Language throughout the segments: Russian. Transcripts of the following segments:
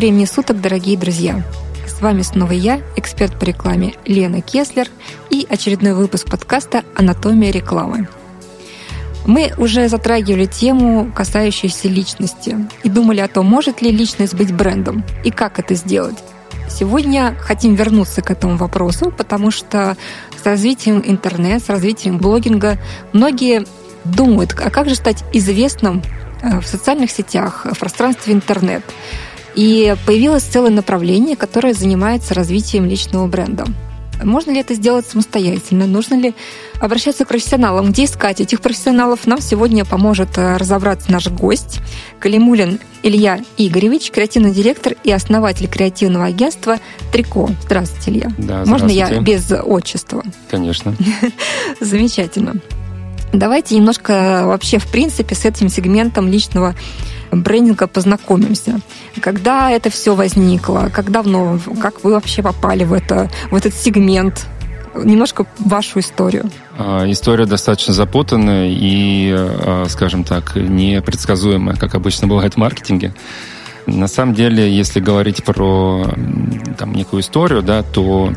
Времени суток, дорогие друзья! С вами снова я, эксперт по рекламе Лена Кеслер и очередной выпуск подкаста «Анатомия рекламы». Мы уже затрагивали тему, касающуюся личности, и думали о том, может ли личность быть брендом и как это сделать. Сегодня хотим вернуться к этому вопросу, потому что с развитием интернета, с развитием блогинга многие думают, а как же стать известным э, в социальных сетях, в пространстве интернет. И появилось целое направление, которое занимается развитием личного бренда. Можно ли это сделать самостоятельно? Нужно ли обращаться к профессионалам? Где искать этих профессионалов? Нам сегодня поможет э, разобраться наш гость Калимулин Илья Игоревич, креативный директор и основатель креативного агентства «Трико». Здравствуйте, Илья. Да, Можно я без отчества? Конечно. Замечательно. Давайте немножко вообще, в принципе, с этим сегментом личного брендинга познакомимся. Когда это все возникло? Как давно? Как вы вообще попали в, это, в этот сегмент? Немножко вашу историю. А, история достаточно запутанная и, а, скажем так, непредсказуемая, как обычно бывает в маркетинге. На самом деле, если говорить про там, некую историю, да, то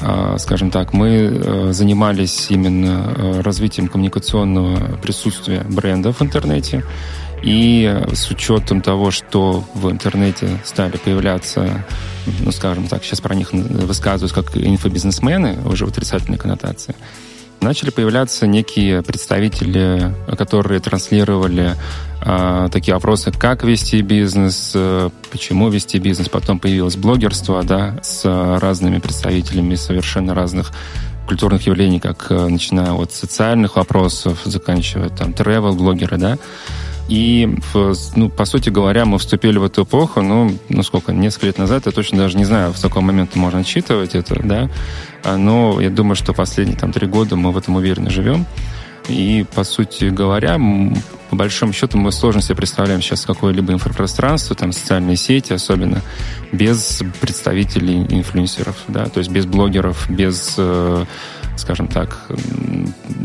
а, скажем так, мы занимались именно развитием коммуникационного присутствия бренда в интернете. И с учетом того, что в интернете стали появляться, ну, скажем так, сейчас про них высказывают как инфобизнесмены, уже в отрицательной коннотации, начали появляться некие представители, которые транслировали э, такие вопросы, как вести бизнес, э, почему вести бизнес. Потом появилось блогерство, да, с разными представителями совершенно разных культурных явлений, как э, начиная от социальных вопросов, заканчивая там travel-блогеры, да. И, ну, по сути говоря, мы вступили в эту эпоху, ну, ну сколько, несколько лет назад, я точно даже не знаю, в какой момент можно отчитывать это, да, а, но я думаю, что последние там три года мы в этом уверенно живем. И, по сути говоря, по большому счету мы сложно себе представляем сейчас какое-либо инфопространство, там социальные сети особенно, без представителей инфлюенсеров, да, то есть без блогеров, без э, скажем так,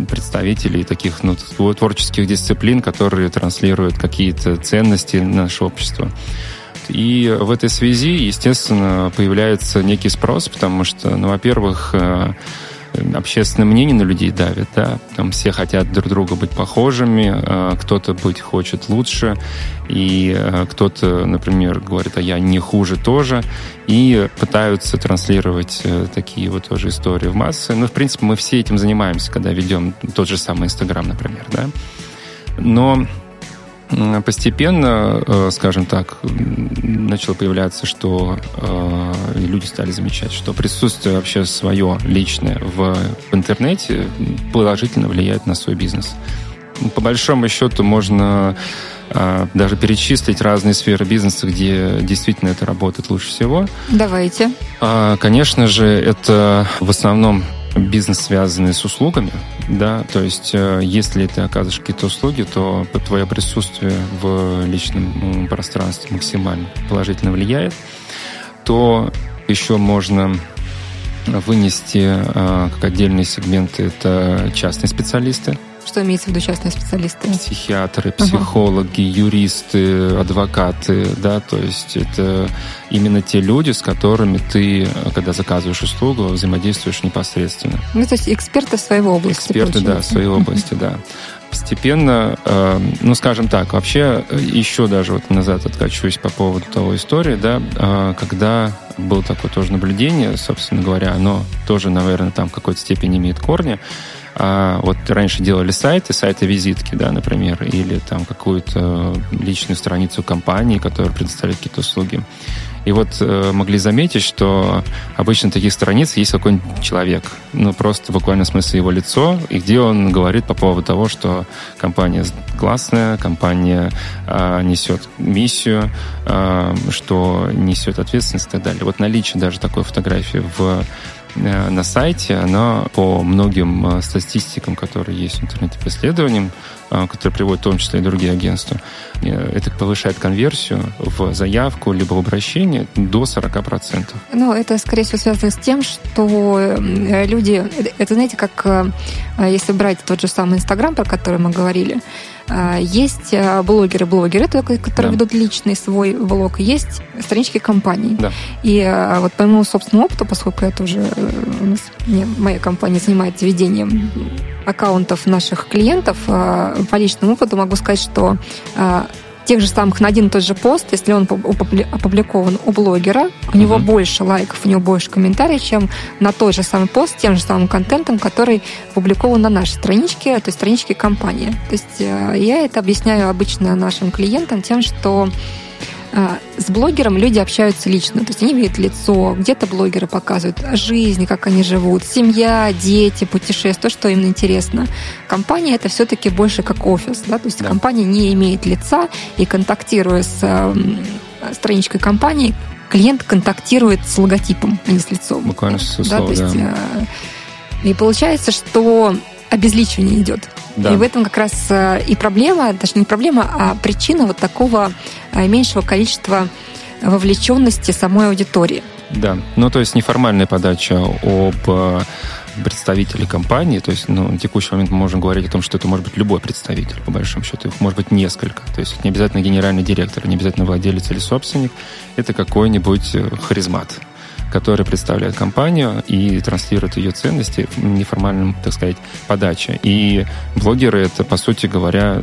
представителей таких ну, творческих дисциплин, которые транслируют какие-то ценности нашего общества. И в этой связи, естественно, появляется некий спрос, потому что, ну, во-первых, э, общественное мнение на людей давит, да, там все хотят друг друга быть похожими, а кто-то быть хочет лучше, и а, кто-то, например, говорит, а я не хуже тоже, и пытаются транслировать э, такие вот тоже истории в массы. Ну, в принципе, мы все этим занимаемся, когда ведем тот же самый Инстаграм, например, да. Но постепенно, э, скажем так, начало появляться, что э, люди стали замечать, что присутствие вообще свое личное в интернете положительно влияет на свой бизнес. По большому счету можно э, даже перечислить разные сферы бизнеса, где действительно это работает лучше всего. Давайте. А, конечно же, это в основном бизнес, связанный с услугами, да, то есть э, если ты оказываешь какие-то услуги, то твое присутствие в личном пространстве максимально положительно влияет, то еще можно вынести э, как отдельные сегменты это частные специалисты, что имеется в виду частные специалисты? Психиатры, психологи, uh-huh. юристы, адвокаты, да, то есть это именно те люди, с которыми ты, когда заказываешь услугу, взаимодействуешь непосредственно. Ну, то есть эксперты в своей области. Эксперты, получается. да, в своей области, uh-huh. да постепенно, э, ну, скажем так, вообще еще даже вот назад откачусь по поводу того истории, да, э, когда было такое тоже наблюдение, собственно говоря, оно тоже, наверное, там в какой-то степени имеет корни, а вот раньше делали сайты, сайты-визитки, да, например, или там какую-то личную страницу компании, которая предоставляет какие-то услуги. И вот э, могли заметить, что обычно таких страниц есть какой-нибудь человек, ну просто буквально в смысле его лицо, и где он говорит по поводу того, что компания классная, компания э, несет миссию, э, что несет ответственность и так далее. Вот наличие даже такой фотографии в на сайте, она по многим статистикам, которые есть в интернете по исследованиям, а, которые приводят в том числе и другие агентства, э, это повышает конверсию в заявку либо в обращение до 40%. Ну, это, скорее всего, связано с тем, что э, люди... Это, знаете, как э, если брать тот же самый Инстаграм, про который мы говорили, есть блогеры-блогеры, которые да. ведут личный свой блог, есть странички компаний. Да. И вот по моему собственному опыту, поскольку я тоже, у нас, не, моя компания занимается ведением аккаунтов наших клиентов, а, по личному опыту могу сказать, что а, тех же самых на один и тот же пост, если он опубликован у блогера, у него больше лайков, у него больше комментариев, чем на тот же самый пост, тем же самым контентом, который опубликован на нашей страничке, то есть страничке компании. То есть э, я это объясняю обычно нашим клиентам тем, что с блогером люди общаются лично, то есть они видят лицо, где-то блогеры показывают жизнь, как они живут, семья, дети, путешествия, то, что им интересно. Компания это все-таки больше как офис, да, то есть да. компания не имеет лица и контактируя с э, страничкой компании, клиент контактирует с логотипом, а не с лицом. Буквально с да, то есть, да. Э, и получается, что обезличивание идет. Да. И в этом как раз э, и проблема, даже не проблема, а причина вот такого э, меньшего количества вовлеченности самой аудитории. Да, ну то есть неформальная подача об э, представителе компании, то есть ну, на текущий момент мы можем говорить о том, что это может быть любой представитель, по большому счету, их может быть несколько. То есть не обязательно генеральный директор, не обязательно владелец или собственник, это какой-нибудь харизмат, который представляет компанию и транслирует ее ценности в неформальном, так сказать, подаче. И блогеры — это, по сути говоря,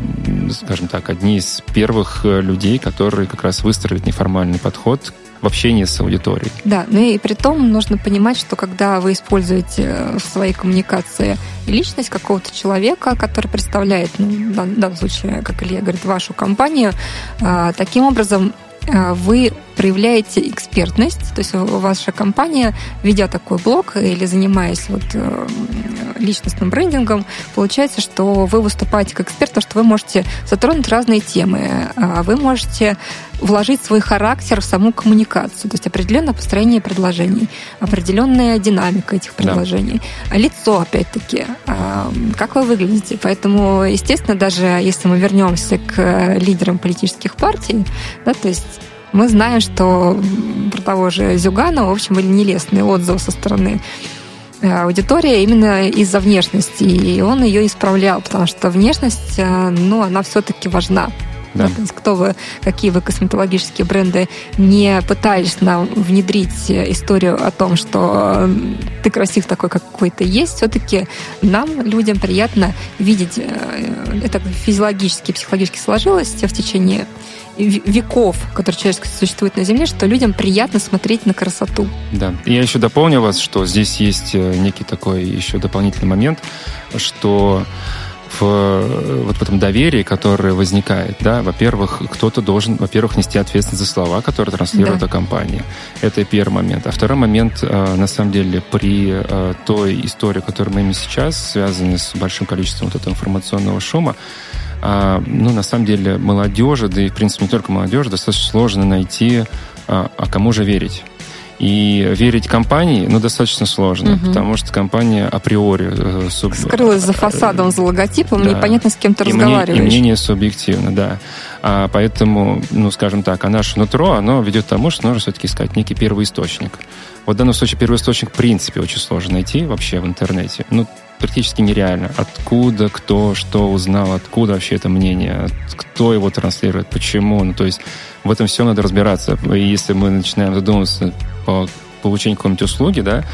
скажем так, одни из первых э, людей, которые как раз выстроили неформальный подход в общении с аудиторией. Да, ну и при том нужно понимать, что когда вы используете э, в своей коммуникации личность какого-то человека, который представляет, ну, в данном случае, как Илья говорит, вашу компанию, а, таким образом вы проявляете экспертность, то есть ваша компания, ведя такой блог или занимаясь вот э, личностным брендингом, получается, что вы выступаете как эксперт, потому что вы можете затронуть разные темы, а вы можете вложить свой характер в саму коммуникацию, то есть определенное построение предложений, определенная динамика этих предложений, да. лицо, опять-таки, а, как вы выглядите. Поэтому, естественно, даже если мы вернемся к лидерам политических партий, да, то есть мы знаем, что про того же Зюгана, в общем, были нелестные отзывы со стороны э, аудитории именно из-за внешности. И он ее исправлял, потому что внешность, э, ну, она все-таки важна. Да. Кто вы, какие вы косметологические бренды не пытались нам внедрить историю о том, что э, ты красив такой, какой ты есть, все-таки нам, людям, приятно видеть, это физиологически, психологически сложилось в течение веков, которые человечество существует на Земле, что людям приятно смотреть на красоту. Да. И я еще дополню вас, что здесь есть э, некий такой еще дополнительный момент, что в, э, вот в этом доверии, которое возникает, да, во-первых, кто-то должен, во-первых, нести ответственность за слова, которые транслирует да. компания. Это первый момент. А второй момент, э, на самом деле, при той истории, которую мы имеем сейчас, связанной с большим количеством вот этого информационного шума, ну, на самом деле, молодежи, да и, в принципе, не только молодежи, достаточно сложно найти, а кому же верить. И верить компании, ну, достаточно сложно, угу. потому что компания априори... Э, суб... Скрылась за фасадом, за логотипом, да. непонятно, с кем ты и разговариваешь. Мне, и мнение субъективно, да. А поэтому, ну, скажем так, а наше нутро, оно ведет к тому, что нужно все-таки искать некий первоисточник. Вот в данном случае первоисточник, в принципе, очень сложно найти вообще в интернете. Ну, практически нереально. Откуда, кто, что узнал, откуда вообще это мнение, кто его транслирует, почему. Ну, то есть в этом все надо разбираться. И если мы начинаем задумываться по получению какой-нибудь услуги, да,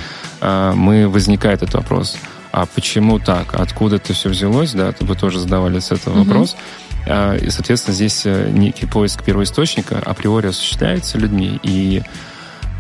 а, мы возникает этот вопрос. А почему так? Откуда это все взялось? Да, вы тоже задавали с этого mm-hmm. вопрос. А, и, соответственно, здесь э, некий поиск первоисточника априори осуществляется людьми, и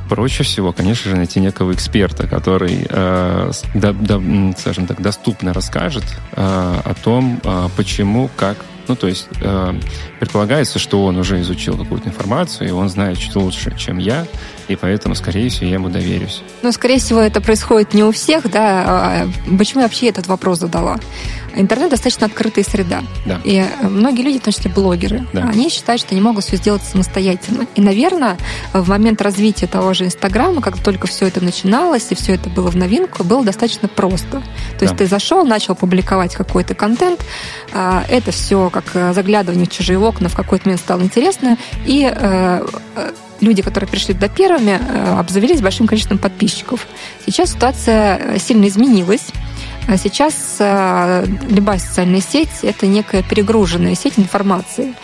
проще всего, конечно же, найти некого эксперта, который, э, да, да, скажем так, доступно расскажет э, о том, э, почему, как Ну, то есть э, предполагается, что он уже изучил какую-то информацию, и он знает чуть лучше, чем я, и поэтому, скорее всего, я ему доверюсь. Ну, скорее всего, это происходит не у всех, да. А, почему я вообще этот вопрос задала? Интернет достаточно открытая среда. Да. И многие люди, в том числе блогеры, Да. они считают, что они могут все сделать самостоятельно. И, наверное, в момент развития того же Инстаграма, как только все это начиналось и все это было в новинку, было достаточно просто. То есть Да. ты зашел, начал публиковать какой-то контент, а, это все как э, заглядывание в чужие окна в какой-то момент стало интересно, и э, э, люди, которые пришли туда первыми, э, обзавелись большим количеством подписчиков. Сейчас ситуация э, сильно изменилась. А Сейчас э, любая социальная сеть – это некая перегруженная сеть информации.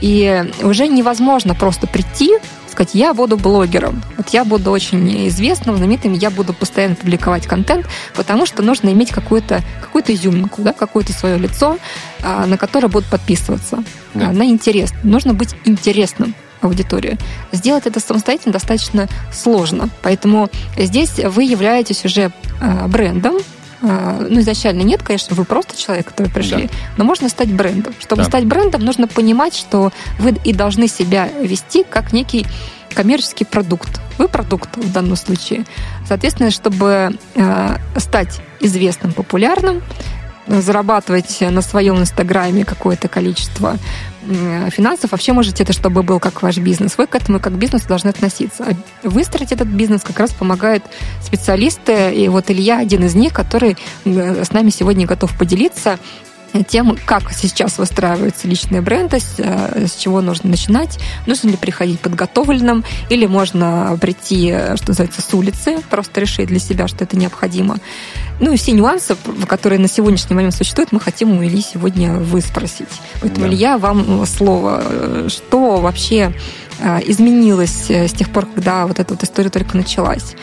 И уже невозможно просто прийти, сказать, я буду блогером, вот я буду очень известным, знаменитым, я буду постоянно публиковать контент, потому что нужно иметь какую-то какую изюминку, да, какое-то свое лицо, а, на которое будут подписываться, Да. а, на интерес. Нужно быть интересным аудитории. Сделать это самостоятельно достаточно сложно. Поэтому здесь вы являетесь уже а, брендом, а, ну, изначально нет, конечно, вы просто человек, который пришли, Да. но можно стать брендом. Чтобы Да. стать брендом, нужно понимать, что вы и должны себя вести как некий коммерческий продукт. Вы продукт в данном случае. Соответственно, чтобы э, стать известным, популярным, зарабатывать на своем инстаграме какое-то количество финансов, вообще можете это, чтобы был как ваш бизнес. Вы к этому как к бизнесу должны относиться. А выстроить этот бизнес как раз помогают специалисты. И вот Илья один из них, который э, с нами сегодня готов поделиться тем, как сейчас выстраиваются личные бренды, с, э, с чего нужно начинать, нужно ли приходить подготовленным, или можно прийти, что называется, с улицы, просто решить для себя, что это необходимо. Ну и все нюансы, которые на сегодняшний момент существуют, мы хотим у Ильи сегодня выспросить. Поэтому, Да. Илья, вам слово. Э, Что вообще э, изменилось с тех пор, когда вот эта вот история только началась?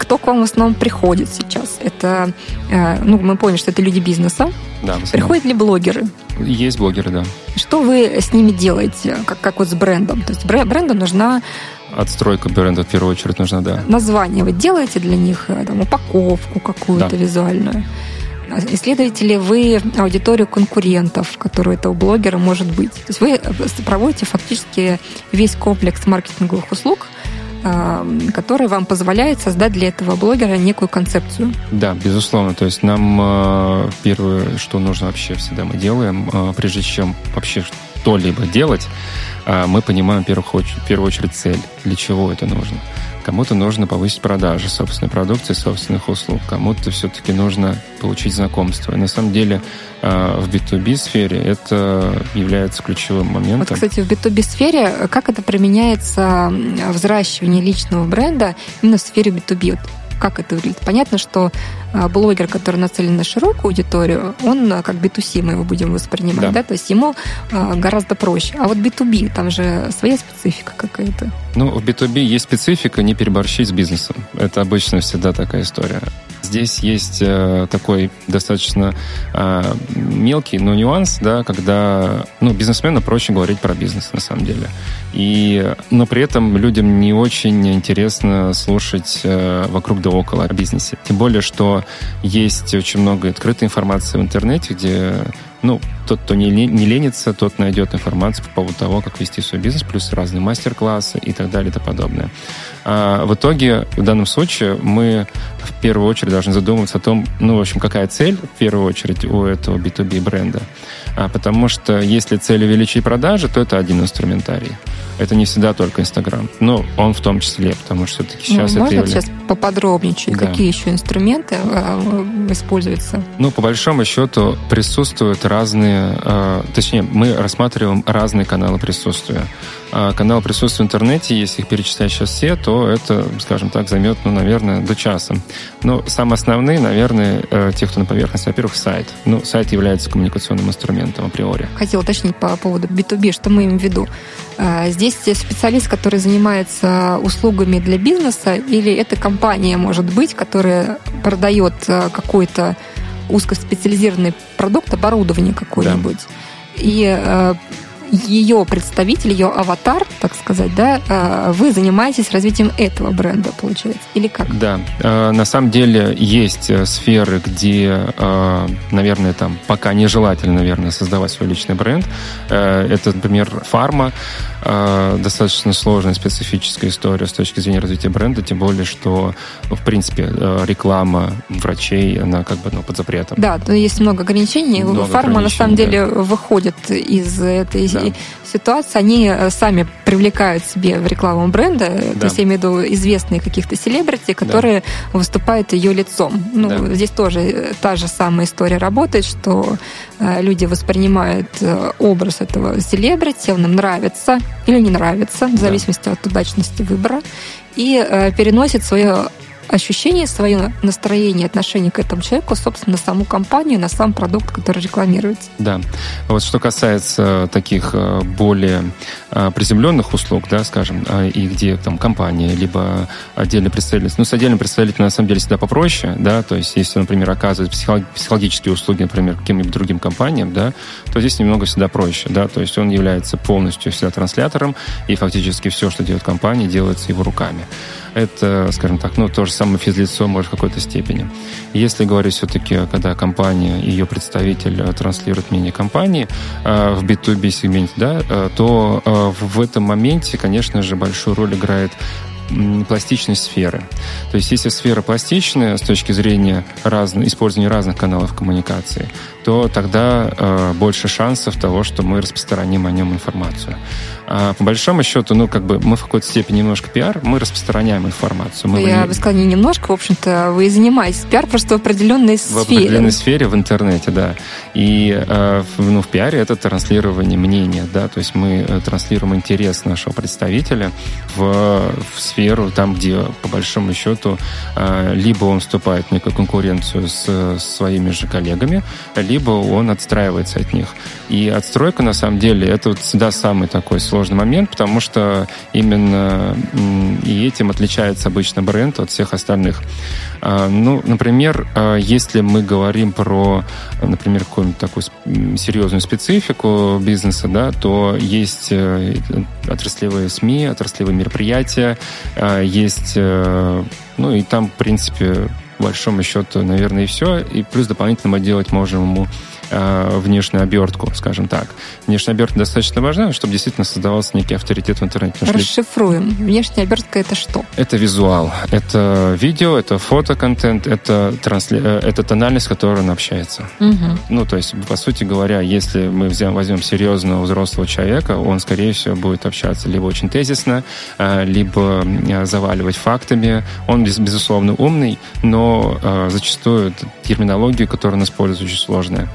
Кто к вам в основном приходит сейчас? Это, э, ну, мы поняли, что это люди бизнеса, Да. Приходят ли блогеры? Есть блогеры, да. Что вы с ними делаете, как, как вот с брендом? То есть бре- бренду нужна Отстройка бренда в первую очередь нужна, да. название. Вы делаете для них э, там, упаковку какую-то Да. визуальную? А Исследуете ли вы аудиторию конкурентов, которая у этого блогера может быть? То есть вы э, проводите фактически весь комплекс маркетинговых услуг, который вам позволяет создать для этого блогера некую концепцию. Да, безусловно. То есть нам э, первое, что нужно вообще всегда мы делаем, э, прежде чем вообще что-либо делать, э, мы понимаем в первую очередь цель, для чего это нужно. Кому-то нужно повысить продажи собственной продукции, собственных услуг. Кому-то все-таки нужно получить знакомство. И на самом деле э, в B2B сфере это является ключевым Вот, моментом. кстати, в B2B сфере, э, как это применяется взращивание личного бренда именно в сфере B2B? Вот как это выглядит? Понятно, что блогер, который нацелен на широкую аудиторию, он а, как B2C мы его будем воспринимать, Да. да, то есть ему а, гораздо проще. А вот B2B, там же своя специфика какая-то. Ну, в B2B есть специфика не переборщить с бизнесом. Это обычно всегда такая история. Здесь есть э, такой достаточно мелкий, но нюанс, да, когда ну, бизнесмену проще говорить про бизнес на самом деле. И, но при этом людям не очень интересно слушать э, вокруг да около о бизнесе. Тем более, что есть очень много открытой информации в интернете, где ну, тот, кто не, не ленится, тот найдет информацию по поводу того, как вести свой бизнес, плюс разные мастер-классы и так далее и тому подобное. А в итоге, в данном случае, мы в первую очередь должны задумываться о том, ну, в общем, какая цель, в первую очередь, у этого B2B бренда. А, потому что если цель увеличить продажи, то это один инструментарий. Это не всегда только Инстаграм. Но он в том числе, потому что все-таки сейчас ну, это можно сейчас поподробнее чуть, Да. какие еще инструменты а, используются? Ну, по большому счету, присутствуют разные, э, точнее, мы рассматриваем разные каналы присутствия. А каналы присутствия в интернете, если их перечислять сейчас все, то это, скажем так, займет, ну, наверное, до часа. Но самые основные, наверное, э, те, кто на поверхности, во-первых, сайт. Ну, сайт является коммуникационным инструментом априори. Хотела уточнить по поводу B2B, что мы имеем в виду. Здесь специалист, который занимается услугами для бизнеса, или это компания, может быть, которая продает какой-то узкоспециализированный продукт, оборудование какое-нибудь. И а, ее представитель, ее аватар, так сказать, да, э, вы занимаетесь развитием этого бренда, получается, или как? Да, э, на самом деле есть э, сферы, где, наверное, там пока нежелательно, наверное, создавать свой личный бренд. Это, например, фарма, достаточно сложная специфическая история с точки зрения развития бренда, тем более, что, ну, в принципе, реклама врачей, она как бы ну, под запретом. Да, есть много ограничений. Много Фарма, ограничений, на самом деле, да. выходит из этой да. ситуации. Они э, сами привлекают себе в рекламу бренда, да. то есть я имею в виду известные каких-то селебрити, которые да. выступают ее лицом. Ну, да. здесь тоже э, та же самая история работает, что э, люди воспринимают образ этого селебрити, он им нравится или не нравится, в зависимости да. от удачности выбора, и переносит свое ощущение, свое настроение, отношение к этому человеку, собственно, на саму компанию, на сам продукт, который рекламируется. Да. Вот что касается таких э, более э, приземленных услуг, да, скажем, а, и где там компания, либо отдельный представитель. Ну, с отдельным представителем, на самом деле, всегда попроще, да, то есть если, например, оказывать психологические услуги, например, каким-нибудь другим компаниям, да, то здесь немного всегда проще, да, то есть он является полностью всегда транслятором, и фактически все, что делает компания, делается его руками это, скажем так, ну, то же самое физлицо, может, в какой-то степени. Если говорить все-таки, когда компания ее представитель э, транслирует мнение компании э, в B2B сегменте, да, э, то в этом моменте, конечно же, большую роль играет пластичность сферы. То есть если сфера пластичная с точки зрения разно, использования разных каналов коммуникации, то тогда э, больше шансов того, что мы распространим о нем информацию. А по большому счету, ну, как бы мы в какой-то степени немножко пиар, мы распространяем информацию. Мы Я бы сказала, не немножко, в общем-то, вы и занимаетесь пиар просто в определенной сфере. В определенной сфере, в интернете, да. И э, ну, в пиаре это транслирование мнения, да, то есть мы э, транслируем интерес нашего представителя в, в сферу, там, где, по большому счету, э, либо он вступает в некую конкуренцию с, с своими же коллегами, либо он отстраивается от них. И отстройка, на самом деле, это вот всегда самый такой сложный момент, потому что именно и этим отличается обычно бренд от всех остальных. А, ну, например, а, если мы говорим про, например, какую-нибудь такую серьезную специфику бизнеса, да, то есть э, отраслевые СМИ, отраслевые мероприятия, а, есть, э, ну, и там, в принципе, по большому счету, наверное, и все. И плюс дополнительно мы делать можем ему э, внешнюю обертку, скажем так. Внешняя обертка достаточно важна, чтобы действительно создавался некий авторитет в интернете. Расшифруем. Внешняя обертка это что? Это визуал, это видео, это фотоконтент, это, трансли... Э, это тональность, с которой он общается. Угу. Ну, то есть, по сути говоря, если мы взяем, возьмем серьезного взрослого человека, он, скорее всего, будет общаться либо очень тезисно, э, либо заваливать фактами. Он, безусловно, умный, но зачастую терминология, которую он использует, очень сложная.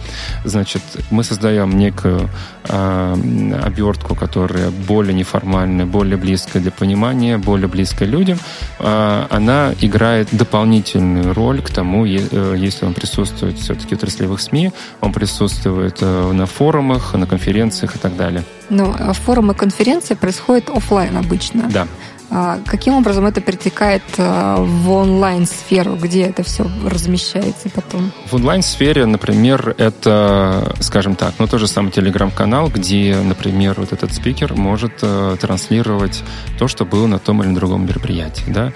Значит, мы создаем некую э, обертку, которая более неформальная, более близкая для понимания, более близкая людям. Э, она играет дополнительную роль к тому, э, если он присутствует все-таки в отраслевых СМИ, он присутствует э, на форумах, на конференциях и так далее. Но а форумы конференции происходят офлайн обычно. Да. А каким образом это перетекает а, в онлайн-сферу, где это все размещается потом? В онлайн-сфере, например, это, скажем так, ну, тот же самый телеграм-канал, где, например, вот этот спикер может э, транслировать то, что было на том или другом мероприятии, да.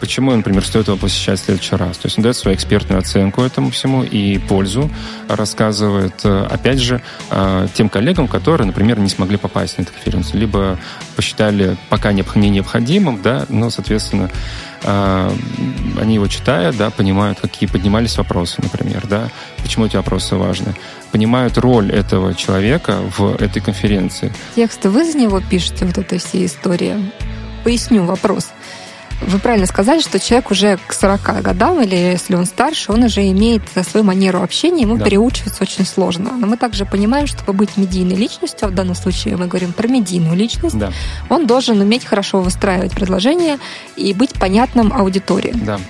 Почему, например, стоит его посещать в следующий раз? То есть он дает свою экспертную оценку этому всему и пользу рассказывает, э, опять же, э, тем коллегам, которые, например, не смогли попасть на эту конференцию, либо посчитали пока не необходимым, да, но, соответственно, э, они его читают, да, понимают, какие поднимались вопросы, например, да, почему эти вопросы важны, понимают роль этого человека в этой конференции. Тексты вы за него пишете, вот этой всей истории? Поясню вопрос. Вы правильно сказали, что человек уже к 40 годам, или если он старше, он уже имеет свою манеру общения, ему да. переучиваться очень сложно. Но мы также понимаем, чтобы быть медийной личностью, а в данном случае мы говорим про медийную личность, да. он должен уметь хорошо выстраивать предложения и быть понятным аудитории. Да.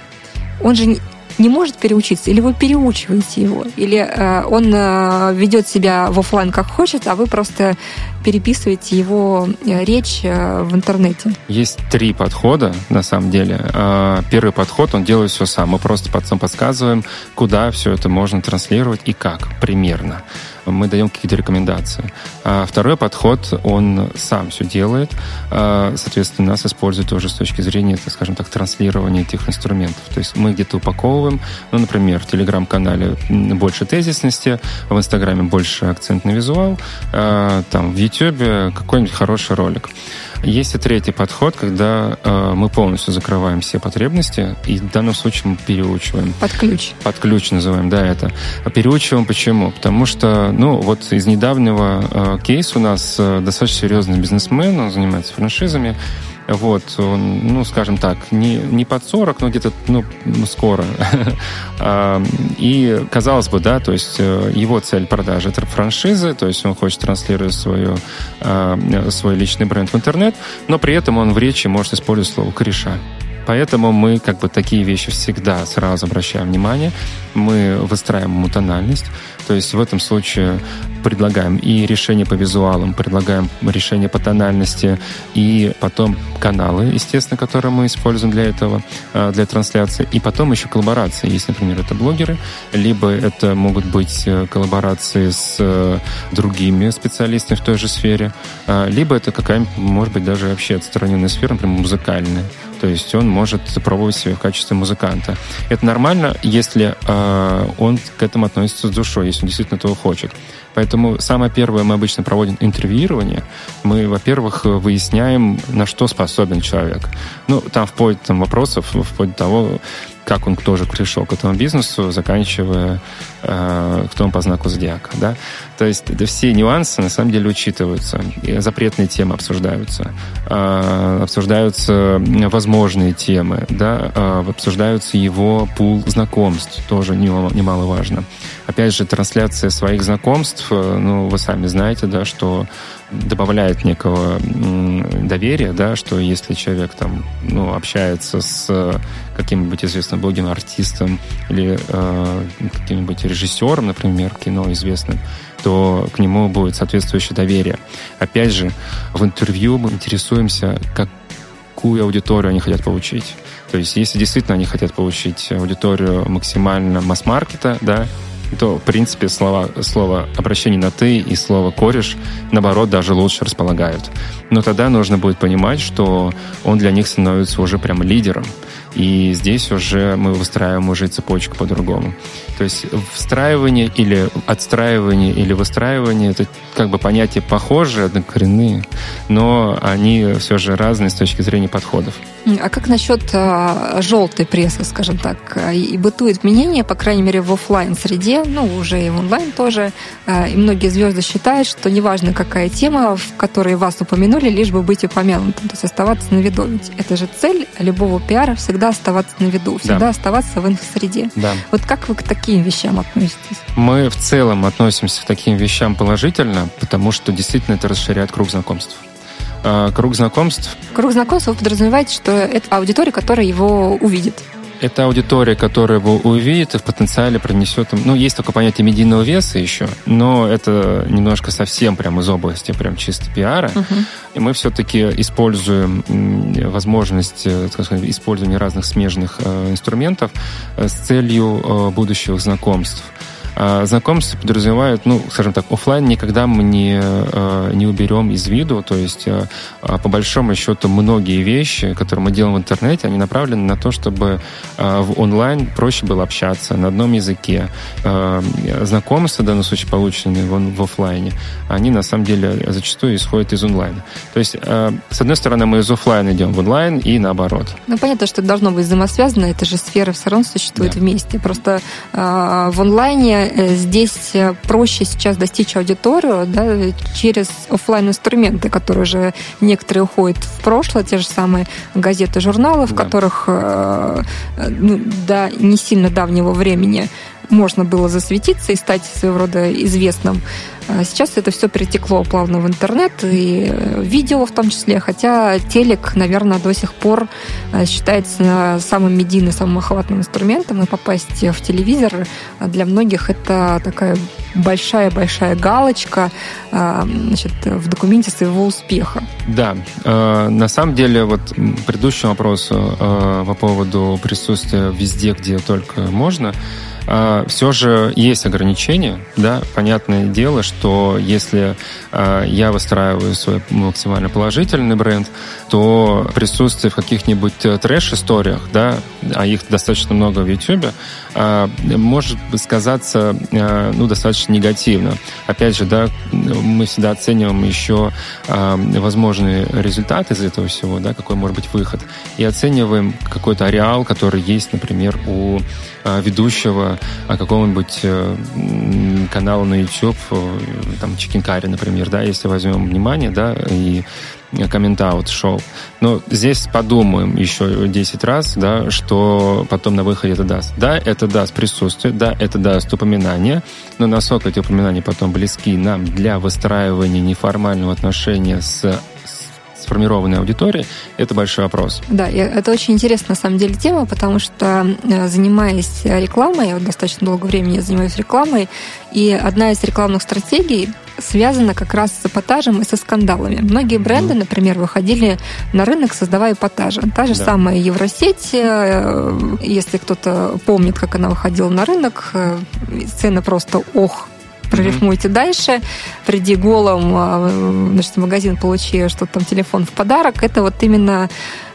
Он же не может переучиться, или вы переучиваете его, или э, он э, ведет себя в офлайн как хочет, а вы просто переписываете его э, речь э, в интернете? Есть три подхода, на самом деле. Э, первый подход, он делает все сам. Мы просто подсказываем, куда все это можно транслировать и как примерно. Мы даем какие-то рекомендации. А второй подход, он сам все делает, а, соответственно, нас использует тоже с точки зрения, так скажем так, транслирования этих инструментов. То есть мы где-то упаковываем, ну, например, в Телеграм-канале больше тезисности, в Инстаграме больше акцент на визуал, а, там в Ютубе какой-нибудь хороший ролик. Есть и третий подход, когда э, мы полностью закрываем все потребности, и в данном случае мы переучиваем. Под ключ. Под ключ называем, да, это. Переучиваем почему? Потому что, ну, вот из недавнего э, кейса у нас э, достаточно серьезный бизнесмен, он занимается франшизами, вот, ну, скажем так, не, не под 40, но где-то, ну, скоро. И, казалось бы, да, то есть э, его цель продажи — это франшизы, то есть он хочет транслировать свою, свой личный бренд в интернет, но при этом он в речи может использовать слово «кореша». Поэтому мы как бы такие вещи всегда сразу обращаем внимание. Мы выстраиваем ему тональность. То есть в этом случае предлагаем и решение по визуалам, предлагаем решение по тональности, и потом каналы, естественно, которые мы используем для этого, а, для трансляции, и потом еще коллаборации. Есть, например, это блогеры, либо это могут быть э, коллаборации с э, другими специалистами в той же сфере, либо это какая-нибудь, может быть, даже вообще отстраненная сфера, например, музыкальная. То есть он может пробовать себя в качестве музыканта. Это нормально, если э, он к этому относится с душой, если он действительно этого хочет. Поэтому самое первое, мы обычно проводим интервьюирование. Мы, во-первых, выясняем, на что способен человек. Ну, там вплоть там, вопросов, вплоть до того, как он тоже пришел к этому бизнесу, заканчивая, э, кто он по знаку зодиака. Да? То есть это все нюансы на самом деле учитываются. Запретные темы обсуждаются. Э, обсуждаются возможные темы. Да? Э, обсуждаются его пул знакомств. Тоже немаловажно. Опять же, трансляция своих знакомств. Э, ну, вы сами знаете, да, что добавляет некого доверия, да, что если человек там, ну, общается с каким-нибудь известным блогером, артистом или э, каким-нибудь режиссером, например, кино известным, то к нему будет соответствующее доверие. Опять же, в интервью мы интересуемся, какую аудиторию они хотят получить. То есть, если действительно они хотят получить аудиторию максимально масс-маркета, да, то, в принципе, слова, слово обращение на «ты» и слово «кореш», наоборот, даже лучше располагают. Но тогда нужно будет понимать, что он для них становится уже прям лидером. И здесь уже мы выстраиваем уже цепочку по-другому. То есть встраивание или отстраивание или выстраивание это как бы понятия похожие, однокоренные, но они все же разные с точки зрения подходов. А как насчет а, желтой прессы, скажем так? И бытует мнение, по крайней мере, в офлайн среде, ну, уже и в онлайн тоже, а, и многие звезды считают, что неважно, какая тема, в которой вас упомянули, лишь бы быть упомянутым, то есть оставаться на виду. Ведь это же цель любого пиара всегда оставаться на виду, всегда да. оставаться в инфосреде. Да. Вот как вы к таким вещам относитесь? Мы в целом относимся к таким вещам положительно, потому что действительно это расширяет круг знакомств. А, круг знакомств. Круг знакомств вы подразумеваете, что это аудитория, которая его увидит. Это аудитория, которая его увидит и в потенциале принесет им... Ну, есть такое понятие медийного веса еще, но это немножко совсем прям из области прям чисто пиара. Uh-huh. И мы все-таки используем возможность, э, так сказать, использования разных смежных э, инструментов э, с целью будущих знакомств. А знакомство подразумевает, ну, скажем так, офлайн никогда мы не, э, не уберем из виду, то есть э, а по большому счету многие вещи, которые мы делаем в интернете, они направлены на то, чтобы э, в онлайн проще было общаться на одном языке. Знакомства, в данном случае полученные в, в офлайне, они на самом деле зачастую исходят из онлайна. То есть, с одной стороны, мы из офлайна идем в онлайн и наоборот. Ну, понятно, что это должно быть взаимосвязано, это же сфера все равно существует да. вместе. Просто в онлайне здесь э, проще сейчас достичь аудиторию да, через офлайн инструменты которые уже некоторые уходят в прошлое, те же самые газеты, журналы, в да. которых э, ну, да, не сильно давнего времени можно было засветиться и стать своего рода известным. А сейчас это все перетекло плавно в интернет и видео в том числе, хотя телек, наверное, до сих пор э, считается самым медийным, самым охватным инструментом, и попасть в телевизор для многих это такая большая-большая галочка э, значит, в документе своего успеха. Да, э, на самом деле вот предыдущему вопросу по поводу присутствия везде, где только можно, э, все же есть ограничения, да, понятное дело, что если э, я выстраиваю свой максимально положительный бренд, то присутствие в каких-нибудь трэш-историях, да, а их достаточно много в YouTube, э, может сказаться, э, ну, достаточно негативно. Опять же, да, мы всегда оцениваем еще э, возможные результаты из этого всего, да, какой может быть выход, и оцениваем какой-то ареал, который есть, например, у э, ведущего э, какого-нибудь э, канала на YouTube, там, Chicken Curry, например, да, если возьмем внимание, да, и коммент-аут шоу. Но здесь подумаем еще 10 раз, да, что потом на выходе это даст. Да, это даст присутствие, да, это даст упоминание, но насколько эти упоминания потом близки нам для выстраивания неформального отношения с сформированной аудитории, это большой вопрос. Да, это очень интересная на самом деле тема, потому что э, занимаясь рекламой, я вот достаточно долгое время я занимаюсь рекламой, и одна из рекламных стратегий связана как раз с эпатажем и со скандалами. Многие бренды, например, выходили на рынок, создавая эпатажи. Та же да. самая Евросеть, э, если кто-то помнит, как она выходила на рынок, э, цены просто ох, прорифмуйте дальше, приди голым а, значит, в магазин, получи что-то там, телефон в подарок. Это вот именно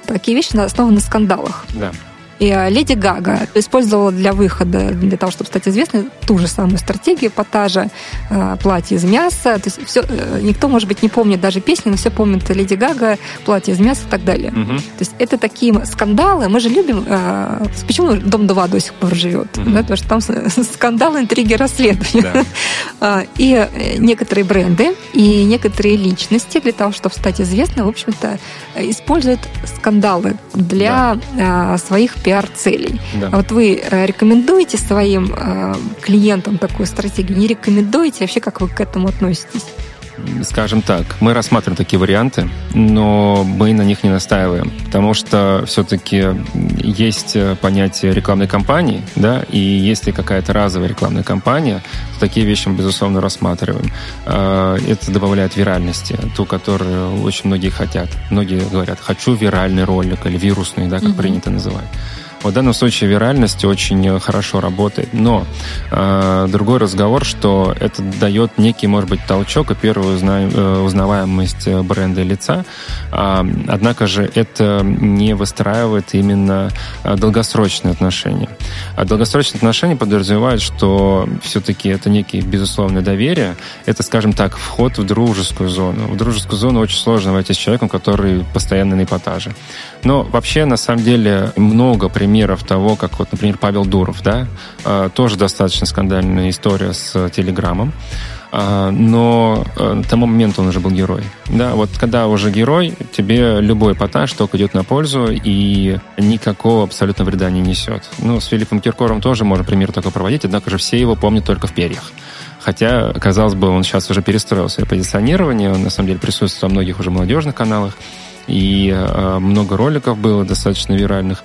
такие вещи основаны на скандалах. Да. И а, Леди Гага использовала для выхода, для того, чтобы стать известной, ту же самую стратегию эпатажа, а, платье из мяса. То есть все, э, никто, может быть, не помнит даже песни, но все помнят Леди Гага, платье из мяса и так далее. Угу. То есть это такие скандалы. Мы же любим... А, почему Дом-2 до сих пор живет? Угу. Да, потому что там скандалы, интриги, расследования. Да. И э, некоторые бренды, и некоторые личности для того, чтобы стать известной, в общем-то, используют скандалы для да. своих пиар-целей. Да. А вот вы э, рекомендуете своим э, клиентам такую стратегию? Не рекомендуете? Вообще, как вы к этому относитесь? Скажем так, мы рассматриваем такие варианты, но мы на них не настаиваем, потому что все-таки есть понятие рекламной кампании, да, и если какая-то разовая рекламная кампания, то такие вещи мы, безусловно, рассматриваем. А, это добавляет виральности, ту, которую очень многие хотят. Многие говорят, хочу виральный ролик или вирусный, да, как угу. принято называть. В данном случае виральность очень э, хорошо работает, но э, другой разговор, что это дает некий, может быть, толчок и первую узна, э, узнаваемость э, бренда лица, э, однако же это не выстраивает именно долгосрочные отношения. А долгосрочные отношения подразумевают, что все-таки это некий безусловное доверие, это, скажем так, вход в дружескую зону. В дружескую зону очень сложно войти с человеком, который постоянно на эпатаже. Но вообще, на самом деле, много примеров того, как вот, например, Павел Дуров, да, а, тоже достаточно скандальная история с Телеграмом. А, но э, к тому моменту он уже был герой. Да, вот когда уже герой, тебе любой эпатаж только идет на пользу и никакого абсолютно вреда не несет. Ну, с Филиппом Киркором тоже можно пример такой проводить, однако же все его помнят только в перьях. Хотя, казалось бы, он сейчас уже перестроил свое позиционирование, он на самом деле присутствует во многих уже молодежных каналах и э, много роликов было достаточно виральных.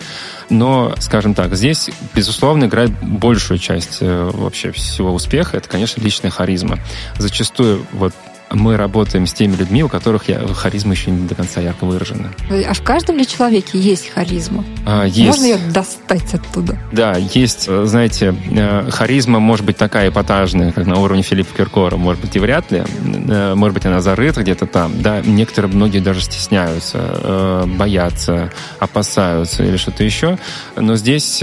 Но, скажем так, здесь, безусловно, играет большую часть э, вообще всего успеха. Это, конечно, личная харизма. Зачастую вот мы работаем с теми людьми, у которых я, харизма еще не до конца ярко выражена. А в каждом ли человеке есть харизма? А, есть. Можно ее достать оттуда? Да, есть. Знаете, э, харизма может быть такая эпатажная, как на уровне Филиппа Киркора, может быть, и вряд ли. Э, может быть, она зарыта где-то там. Да, некоторые, многие даже стесняются, э, боятся, опасаются или что-то еще. Но здесь,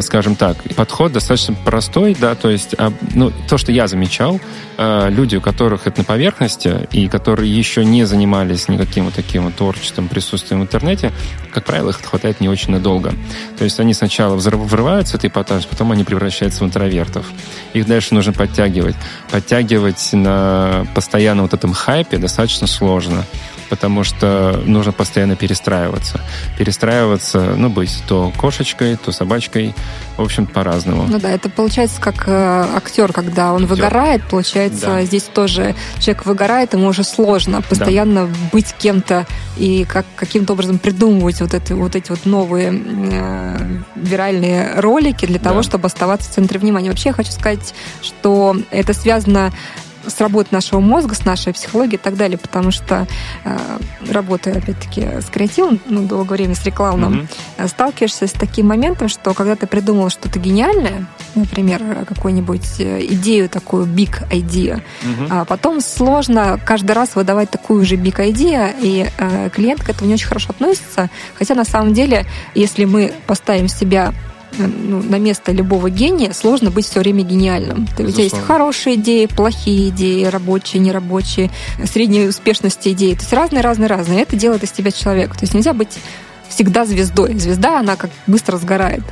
скажем так, подход достаточно простой, да, то есть, а, ну, то, что я замечал, люди, у которых это на поверхности, поверхности и которые еще не занимались никаким вот таким вот творчеством, присутствием в интернете, как правило, их хватает не очень надолго. То есть они сначала врываются в этот эпатаж, потом они превращаются в интровертов. Их дальше нужно подтягивать. Подтягивать на постоянно вот этом хайпе достаточно сложно потому что нужно постоянно перестраиваться. Перестраиваться, ну, быть то кошечкой, то собачкой, в общем, по-разному. Ну да, это получается как э, актер, когда он актер. выгорает, получается, да. здесь тоже человек выгорает, ему уже сложно постоянно да. быть кем-то и как, каким-то образом придумывать вот, это, вот эти вот новые э, виральные ролики для того, да. чтобы оставаться в центре внимания. Вообще я хочу сказать, что это связано с работы нашего мозга, с нашей психологией и так далее, потому что э, работая, опять-таки, с креативом, ну, долгое время с рекламным, mm-hmm. сталкиваешься с таким моментом, что когда ты придумал что-то гениальное, например, какую-нибудь идею, такую big idea, mm-hmm. а потом сложно каждый раз выдавать такую же big idea, и э, клиент к этому не очень хорошо относится, хотя на самом деле, если мы поставим себя ну, на место любого гения сложно быть все время гениальным. Безусловно. У тебя есть хорошие идеи, плохие идеи, рабочие, нерабочие, средней успешности идеи. То есть разные, разные, разные. Это делает из тебя человека. То есть нельзя быть всегда звездой. Звезда, она как быстро сгорает.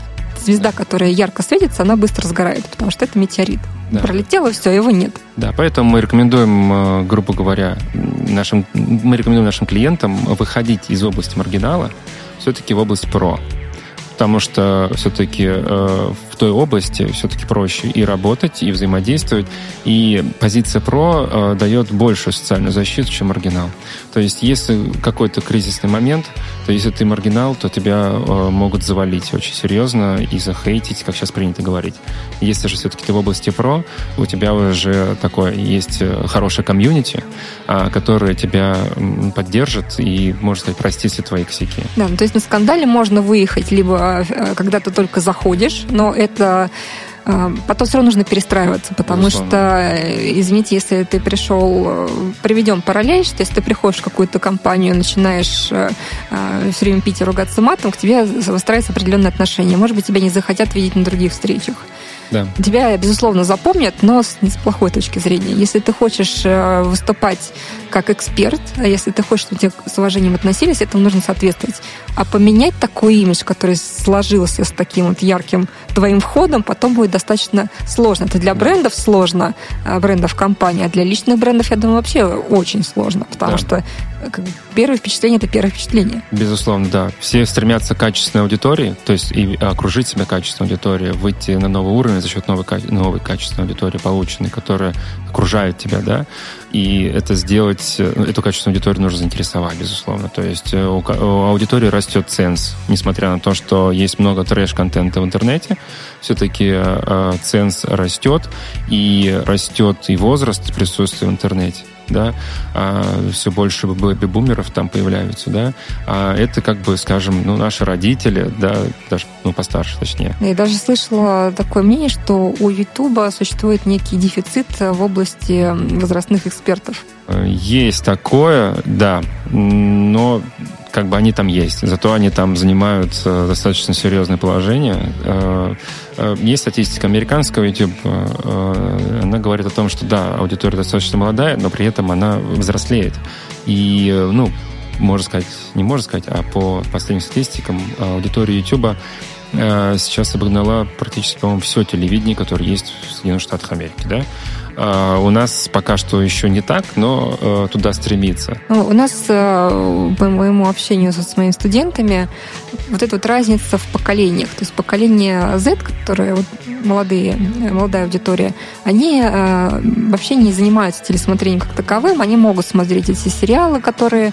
Звезда, которая ярко светится, она быстро сгорает, потому что это метеорит. Да. Пролетело все, его нет. Да, поэтому мы рекомендуем, э, грубо говоря, нашим, мы рекомендуем нашим клиентам выходить из области маргинала все-таки в область про потому что все-таки э, в той области все-таки проще и работать, и взаимодействовать, и позиция про э, дает большую социальную защиту, чем маргинал. То есть, если какой-то кризисный момент, то если ты маргинал, то тебя э, могут завалить очень серьезно и захейтить, как сейчас принято говорить. Если же все-таки ты в области про, у тебя уже такое есть э, хорошее комьюнити, э, которое тебя поддержит и, можно сказать, простит все твои косяки. Да, ну, то есть на скандале можно выехать либо когда ты только заходишь, но это а, потом все равно нужно перестраиваться, потому Безусловно. что, э, извините, если ты пришел, э, приведем параллель, что если ты приходишь в какую-то компанию, начинаешь э, все время пить и ругаться матом, к тебе выстраиваются определенные отношения. Может быть, тебя не захотят видеть на других встречах. Да. Тебя, безусловно, запомнят, но с, с плохой точки зрения. Если ты хочешь выступать как эксперт, а если ты хочешь, чтобы тебе с уважением относились, этому нужно соответствовать. А поменять такой имидж, который сложился с таким вот ярким твоим входом, потом будет достаточно сложно. Это для брендов сложно, а, брендов компании, а для личных брендов, я думаю, вообще очень сложно, потому да. что как, первое впечатление – это первое впечатление. Безусловно, да. Все стремятся к качественной аудитории, то есть и окружить себя качественной аудиторией, выйти на новый уровень за счет новой, новой качественной аудитории, полученной, которая окружает тебя, да, и это сделать, э, эту качественную аудиторию нужно заинтересовать, безусловно. То есть э, у, у аудитории растет ценз, несмотря на то, что есть много трэш-контента в интернете, все-таки э, ценз растет, и растет и возраст присутствия в интернете да, а все больше бэби-бумеров там появляются, да, а это как бы, скажем, ну, наши родители, да, даже, ну, постарше, точнее. Я даже слышала такое мнение, что у Ютуба существует некий дефицит в области возрастных экспертов. Есть такое, да, но как бы они там есть. Зато они там занимают достаточно серьезное положение. Э, э, есть статистика американского YouTube. Э, она говорит о том, что да, аудитория достаточно молодая, но при этом она взрослеет. И, ну, можно сказать, не можно сказать, а по последним статистикам аудитория YouTube сейчас обогнала практически, по-моему, все телевидение, которое есть в Соединенных Штатах Америки, да? А, у нас пока что еще не так, но э, туда стремится. Ну, у нас э, по моему общению с моими студентами вот эта вот разница в поколениях. То есть поколение Z, которое вот молодые, молодая аудитория, они э, вообще не занимаются телесмотрением как таковым. Они могут смотреть эти сериалы, которые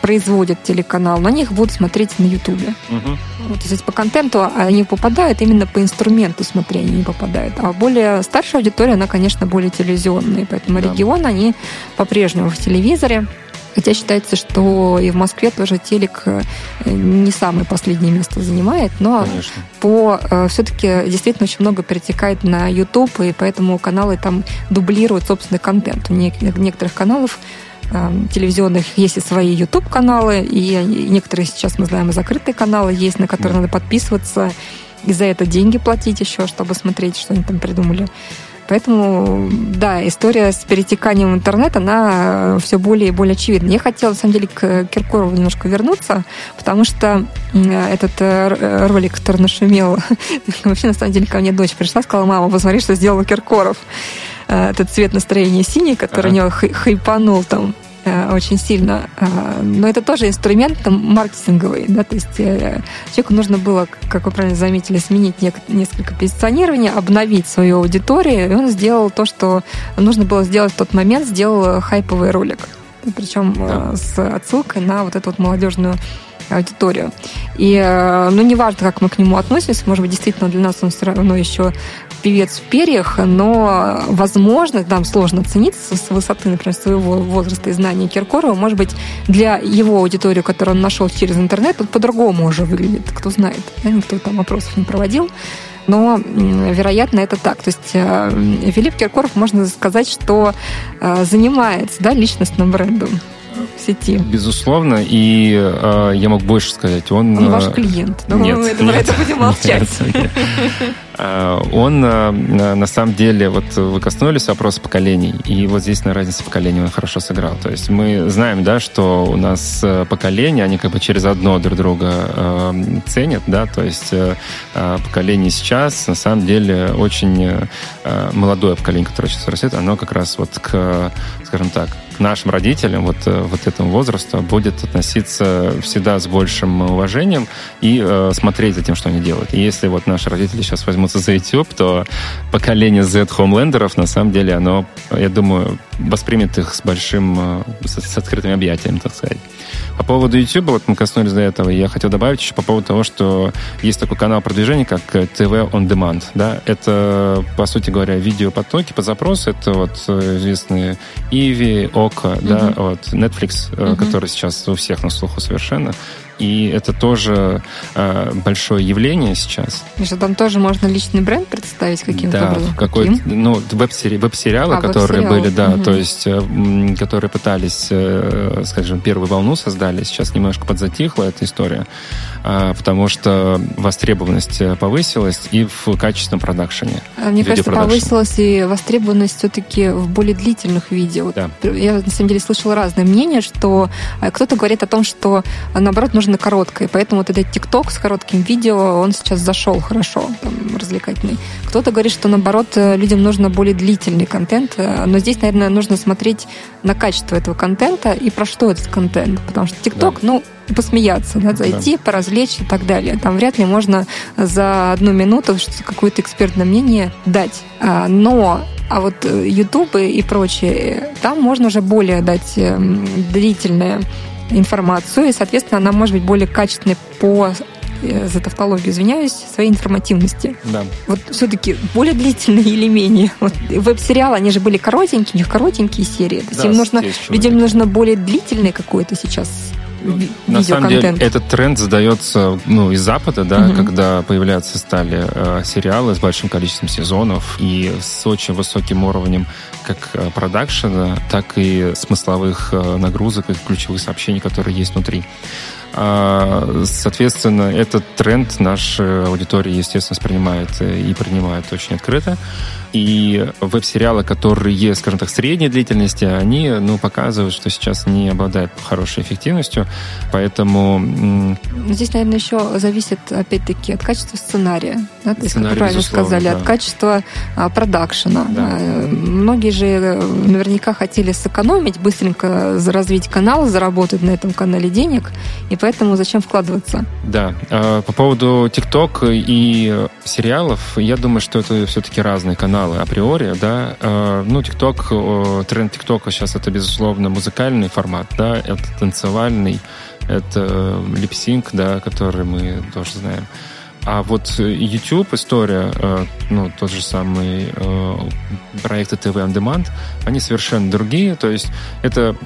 производят телеканал, но они их будут смотреть на Ютубе. Угу. Вот, то есть по контенту они попадают именно по инструменту смотрения не попадают. А более старшая аудитория, она, конечно, более телевизионная. Поэтому да. регион, они по-прежнему в телевизоре. Хотя считается, что и в Москве тоже телек э, не самое последнее место занимает, но Конечно. по э, все-таки действительно очень много перетекает на YouTube, и поэтому каналы там дублируют собственный контент. У некоторых каналов э, телевизионных есть и свои YouTube-каналы, и некоторые сейчас мы знаем и закрытые каналы есть, на которые да. надо подписываться, и за это деньги платить еще, чтобы смотреть, что они там придумали. Поэтому, да, история с перетеканием в интернет, она все более и более очевидна. Я хотела, на самом деле, к Киркорову немножко вернуться, потому что этот э, ролик, который нашумел, вообще, на самом деле, ко мне дочь пришла, сказала, мама, посмотри, что сделал Киркоров э, этот цвет настроения синий, который ага. у него хайпанул там. Э, очень сильно. Э, но это тоже инструмент там, маркетинговый. Да? То есть э, человеку нужно было, как вы правильно заметили, сменить несколько позиционирования, обновить свою аудиторию, и он сделал то, что нужно было сделать в тот момент, сделал хайповый ролик. Причем да. с отсылкой на вот эту вот молодежную аудиторию. И, э, ну, неважно, как мы к нему относимся, может быть, действительно для нас он все равно еще певец в перьях, но, возможно, там сложно оценить с высоты, например, своего возраста и знаний Киркорова, может быть, для его аудитории, которую он нашел через интернет, он по-другому уже выглядит, кто знает, да, никто там опросов не проводил, но, вероятно, это так. То есть э, Филипп Киркоров, можно сказать, что э, занимается да, личностным брендом в сети. Безусловно, и э, я мог больше сказать. Он, он ваш клиент. Но нет, мы нет, это будем молчать. Нет, нет. Э, он э, на самом деле, вот вы коснулись вопроса поколений, и вот здесь на разнице поколений он хорошо сыграл. То есть мы знаем, да, что у нас э, поколения, они как бы через одно друг друга ценят, да, то есть поколение сейчас, на самом деле, очень молодое поколение, которое сейчас растет, оно как раз вот к, скажем так, нашим родителям вот, вот этому возрасту будет относиться всегда с большим уважением и э, смотреть за тем, что они делают. И если вот наши родители сейчас возьмут возьмутся за YouTube, то поколение Z хомлендеров, на самом деле, оно, я думаю, воспримет их с большим, э, с, с открытым объятием, так сказать. По поводу YouTube, вот мы коснулись до этого, я хотел добавить еще по поводу того, что есть такой канал продвижения, как TV On Demand. Да? Это, по сути говоря, видеопотоки под запрос. Это вот э, известные Иви, Ока, mm-hmm. да, вот Netflix, mm-hmm. который сейчас у всех на слуху совершенно. И это тоже э, большое явление сейчас. И что там тоже можно личный бренд представить каким-то да, образом? какой ну, веб-сери- веб-сериалы, а, которые веб были, да, угу. то есть, э, которые пытались, э, скажем, первую волну создали, сейчас немножко подзатихла эта история, э, потому что востребованность повысилась и в качественном продакшене. А мне кажется, повысилась и востребованность все-таки в более длительных видео. Да. Я, на самом деле, слышала разные мнения, что э, кто-то говорит о том, что, наоборот, нужно нужно короткое. Поэтому вот этот ТикТок с коротким видео, он сейчас зашел хорошо, там, развлекательный. Кто-то говорит, что наоборот, э, людям нужно более длительный контент. Э, но здесь, наверное, нужно смотреть на качество этого контента и про что этот контент. Потому что ТикТок, да. ну, посмеяться, да, зайти, да. поразвлечь и так далее. Там вряд ли можно за одну минуту какое-то экспертное мнение дать. А, но а вот YouTube э, и прочее, там можно уже более дать эм, длительное информацию, и, соответственно, она может быть более качественной по э, за тавтологию извиняюсь, своей информативности. Да. Вот все-таки более длительные или менее. Вот веб-сериалы, они же были коротенькие, у них коротенькие серии. То есть да, им нужно, людям нужно более длительное какое-то сейчас на самом деле этот тренд задается ну, из Запада, да, угу. когда появляться стали э, сериалы с большим количеством сезонов и с очень высоким уровнем как э, продакшена, так и смысловых э, нагрузок и ключевых сообщений, которые есть внутри. А, соответственно, этот тренд наша аудитория, естественно, воспринимает и принимает очень открыто. И веб-сериалы, которые, скажем так, средней длительности, они ну, показывают, что сейчас не обладают хорошей эффективностью. Поэтому... Здесь, наверное, еще зависит, опять-таки, от качества сценария. Да? То есть, как вы правильно сказали, да. от качества а, продакшена. Да. А, многие же э, наверняка хотели сэкономить, быстренько развить канал, заработать на этом канале денег, и поэтому зачем вкладываться? Да. А, по поводу ТикТок и сериалов, я думаю, что это все-таки разные каналы каналы априори, да. Э, ну, ТикТок, тренд ТикТока сейчас это, безусловно, музыкальный формат, да, это танцевальный, это липсинг, да, который мы тоже знаем. А вот YouTube история, э, ну, тот же самый э, проекты TV On Demand, они совершенно другие. То есть это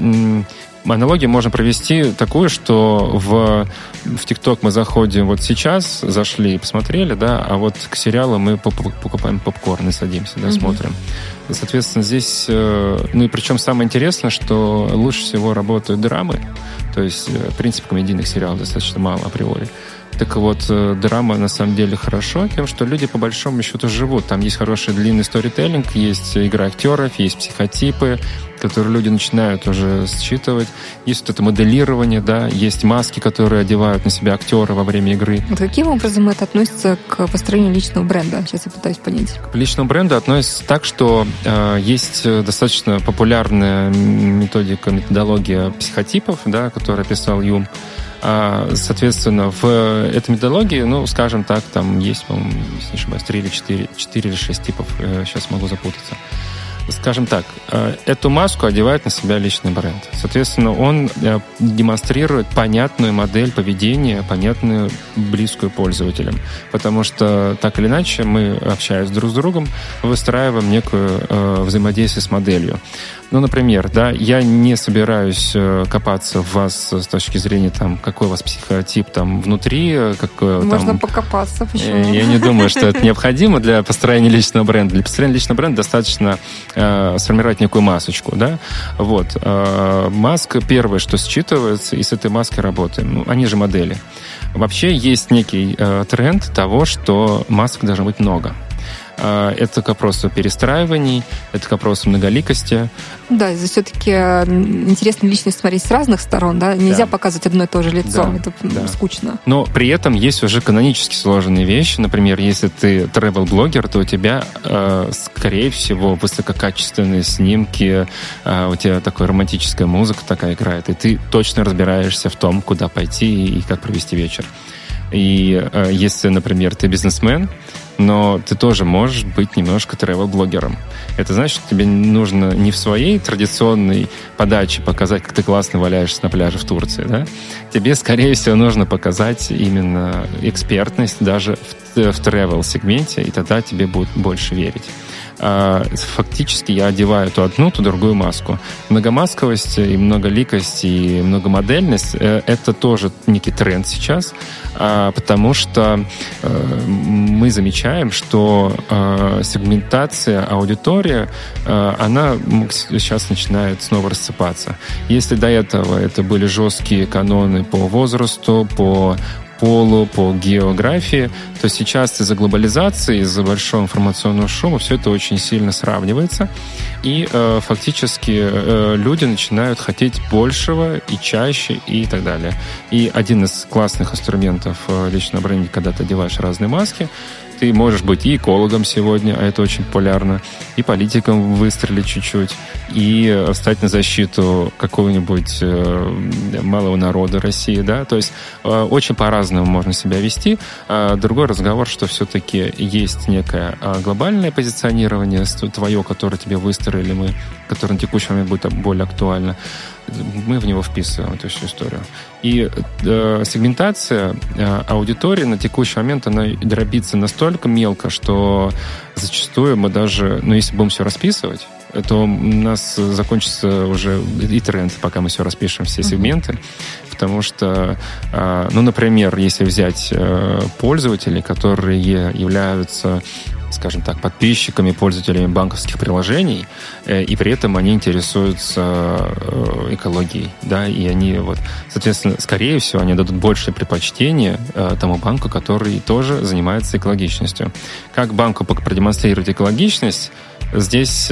аналогию можно провести такую, что в, в ТикТок мы заходим вот сейчас, зашли и посмотрели, да, а вот к сериалу мы покупаем попкорн и садимся, да, mm-hmm. смотрим. Соответственно, здесь, э, ну и причем самое интересное, что лучше всего работают драмы, то есть, э, в принципе, комедийных сериалов достаточно мало априори. Так вот, э, драма на самом деле хорошо тем, что люди по большому счету живут. Там есть хороший длинный сторителлинг, есть игра актеров, есть психотипы, которые люди начинают уже считывать. Есть вот это моделирование, да, есть маски, которые одевают на себя актеры во время игры. Вот каким образом это относится к построению личного бренда? Сейчас я пытаюсь понять. К личному бренду относится так, что э, есть достаточно популярная методика, методология психотипов, да, которую описал Юм. А, соответственно, в этой методологии, ну, скажем так, там есть, по-моему, если не ошибаюсь, 3 или 4, 4 или 6 типов, сейчас могу запутаться. Скажем так, э, эту маску одевает на себя личный бренд. Соответственно, он э, демонстрирует понятную модель поведения, понятную, близкую пользователям. Потому что, так или иначе, мы, общаясь друг с другом, выстраиваем некую э, взаимодействие с моделью. Ну, например, да, я не собираюсь копаться в вас с точки зрения, там, какой у вас психотип там внутри. Какой, Можно там, покопаться, почему? Я не думаю, что это необходимо для построения личного бренда. Для построения личного бренда достаточно э, сформировать некую масочку, да. Вот. Э, маска первое, что считывается, и с этой маской работаем. Ну, они же модели. Вообще есть некий э, тренд того, что масок должно быть много. А, это к вопросу перестраиваний, это к вопросу многоликости. Да, это все-таки интересно личность смотреть с разных сторон, да? Нельзя да. показывать одно и то же лицо, да, это да. скучно. Но при этом есть уже канонически сложные вещи. Например, если ты travel-блогер, то у тебя, э, скорее всего, высококачественные снимки, э, у тебя такая романтическая музыка такая играет, и ты точно разбираешься в том, куда пойти и как провести вечер. И э, если, например, ты бизнесмен, но ты тоже можешь быть немножко тревел-блогером. Это значит, тебе нужно не в своей традиционной подаче показать, как ты классно валяешься на пляже в Турции, да? Тебе, скорее всего, нужно показать именно экспертность даже в, в тревел-сегменте, и тогда тебе будут больше верить. А, фактически я одеваю то одну, то другую маску. Многомасковость и многоликость и многомодельность э, — это тоже некий тренд сейчас, а, потому что э, мы замечаем, что э, сегментация аудитории, она сейчас начинает снова рассыпаться. Если до этого это были жесткие каноны по возрасту, по полу, по географии, то сейчас из-за глобализации, из-за большого информационного шума все это очень сильно сравнивается. И э, фактически э, люди начинают хотеть большего и чаще и так далее. И один из классных инструментов э, личного бренда, когда ты одеваешь разные маски, ты можешь быть и экологом сегодня, а это очень популярно, и политиком выстрелить чуть-чуть, и встать на защиту какого-нибудь э, малого народа России, да, то есть э, очень по-разному можно себя вести. А другой разговор, что все-таки есть некое а, глобальное позиционирование твое, которое тебе выстроили мы, которое на текущий момент будет более актуально мы в него вписываем эту всю историю. И э, сегментация э, аудитории на текущий момент, она дробится настолько мелко, что зачастую мы даже, ну, если будем все расписывать, то у нас закончится уже и тренд, пока мы все распишем, все сегменты. Mm-hmm. Потому что, э, ну, например, если взять э, пользователей, которые являются скажем так, подписчиками, пользователями банковских приложений, э, и при этом они интересуются э, экологией, да, и они вот, соответственно, скорее всего, они дадут большее предпочтение э, тому банку, который тоже занимается экологичностью. Как банку продемонстрировать экологичность, здесь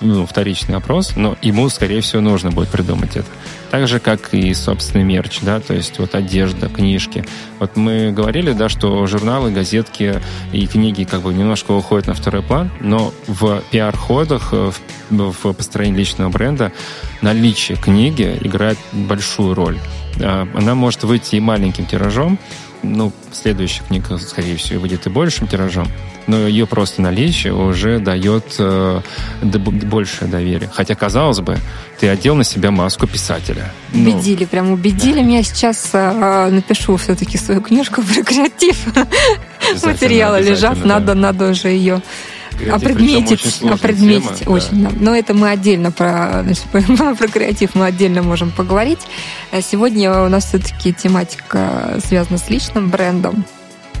ну, вторичный опрос, но ему, скорее всего, нужно будет придумать это. Так же, как и собственный мерч, да, то есть вот одежда, книжки. Вот мы говорили, да, что журналы, газетки и книги как бы немножко уходят на второй план, но в пиар-ходах, в, в построении личного бренда наличие книги играет большую роль. А, она может выйти и маленьким тиражом, ну, следующая книга, скорее всего, выйдет и большим тиражом, но ее просто наличие уже дает э, большее доверие. Хотя, казалось бы, ты одел на себя маску писателя. Ну, убедили, ну, прям убедили да. меня. Сейчас э, напишу все-таки свою книжку про креатив. Материалы лежат, да. надо, надо уже ее опредметить, опредметить тема, очень. Да. Но это мы отдельно про, значит, про креатив мы отдельно можем поговорить. Э, сегодня у нас все-таки тематика связана с личным брендом.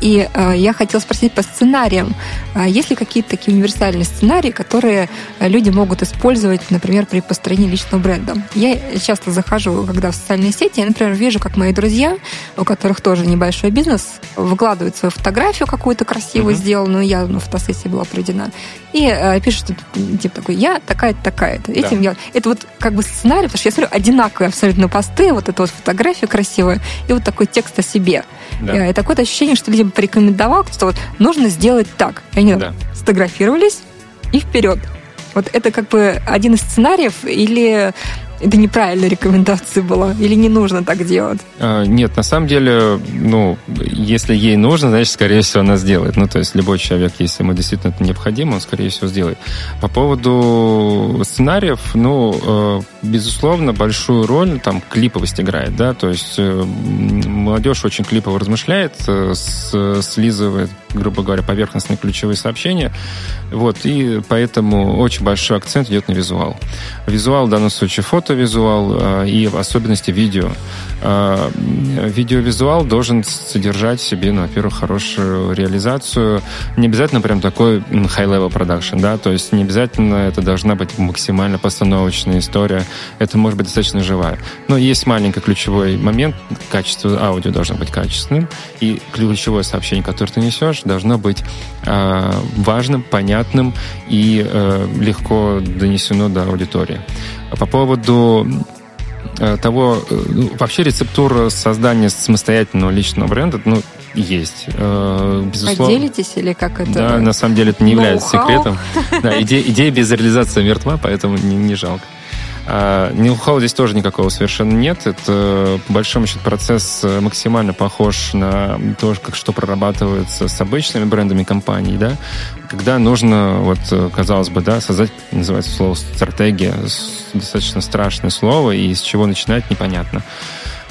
И э, я хотела спросить по сценариям. А есть ли какие-то такие универсальные сценарии, которые люди могут использовать, например, при построении личного бренда? Я часто захожу, когда в социальные сети, я, например, вижу, как мои друзья, у которых тоже небольшой бизнес, выкладывают свою фотографию какую-то красивую uh-huh. сделанную, я на фотосессии была проведена, и э, пишут, типа такой, я такая-то, такая-то. Этим да. я... Это вот как бы сценарий, потому что я смотрю одинаковые абсолютно посты, вот эта вот фотография красивая, и вот такой текст о себе. Да. И такое ощущение, что людям порекомендовал, что вот нужно сделать так. И они да. сфотографировались и вперед. Вот это как бы один из сценариев или это неправильная рекомендация была? Или не нужно так делать? А, нет, на самом деле, ну, если ей нужно, значит, скорее всего, она сделает. Ну, то есть любой человек, если ему действительно это необходимо, он, скорее всего, сделает. По поводу сценариев, ну, э, безусловно, большую роль там клиповость играет, да, то есть э, молодежь очень клипово размышляет, э, слизывает, грубо говоря, поверхностные ключевые сообщения, вот, и поэтому очень большой акцент идет на визуал. Визуал, в данном случае фотовизуал и в особенности видео. Видеовизуал должен содержать в себе, ну, во-первых, хорошую реализацию, не обязательно прям такой high-level production, да, то есть не обязательно это должна быть максимально постановочная история, это может быть достаточно живая. Но есть маленький ключевой момент, качество аудио должно быть качественным, и ключевое сообщение, которое ты несешь, должно быть э, важным, понятным и э, легко донесено до аудитории. По поводу э, того, э, ну, вообще рецептура создания самостоятельного личного бренда, ну, есть. Э, безусловно. Поделитесь или как это? Да, на самом деле это не является секретом. Да, идея, идея без реализации мертва, поэтому не, не жалко. А, ноу здесь тоже никакого совершенно нет. Это, по большому счету, процесс э, максимально похож на то, как что прорабатывается с обычными брендами компаний, да, когда нужно, вот, э, казалось бы, да, создать, называется слово стратегия, достаточно страшное слово, и с чего начинать непонятно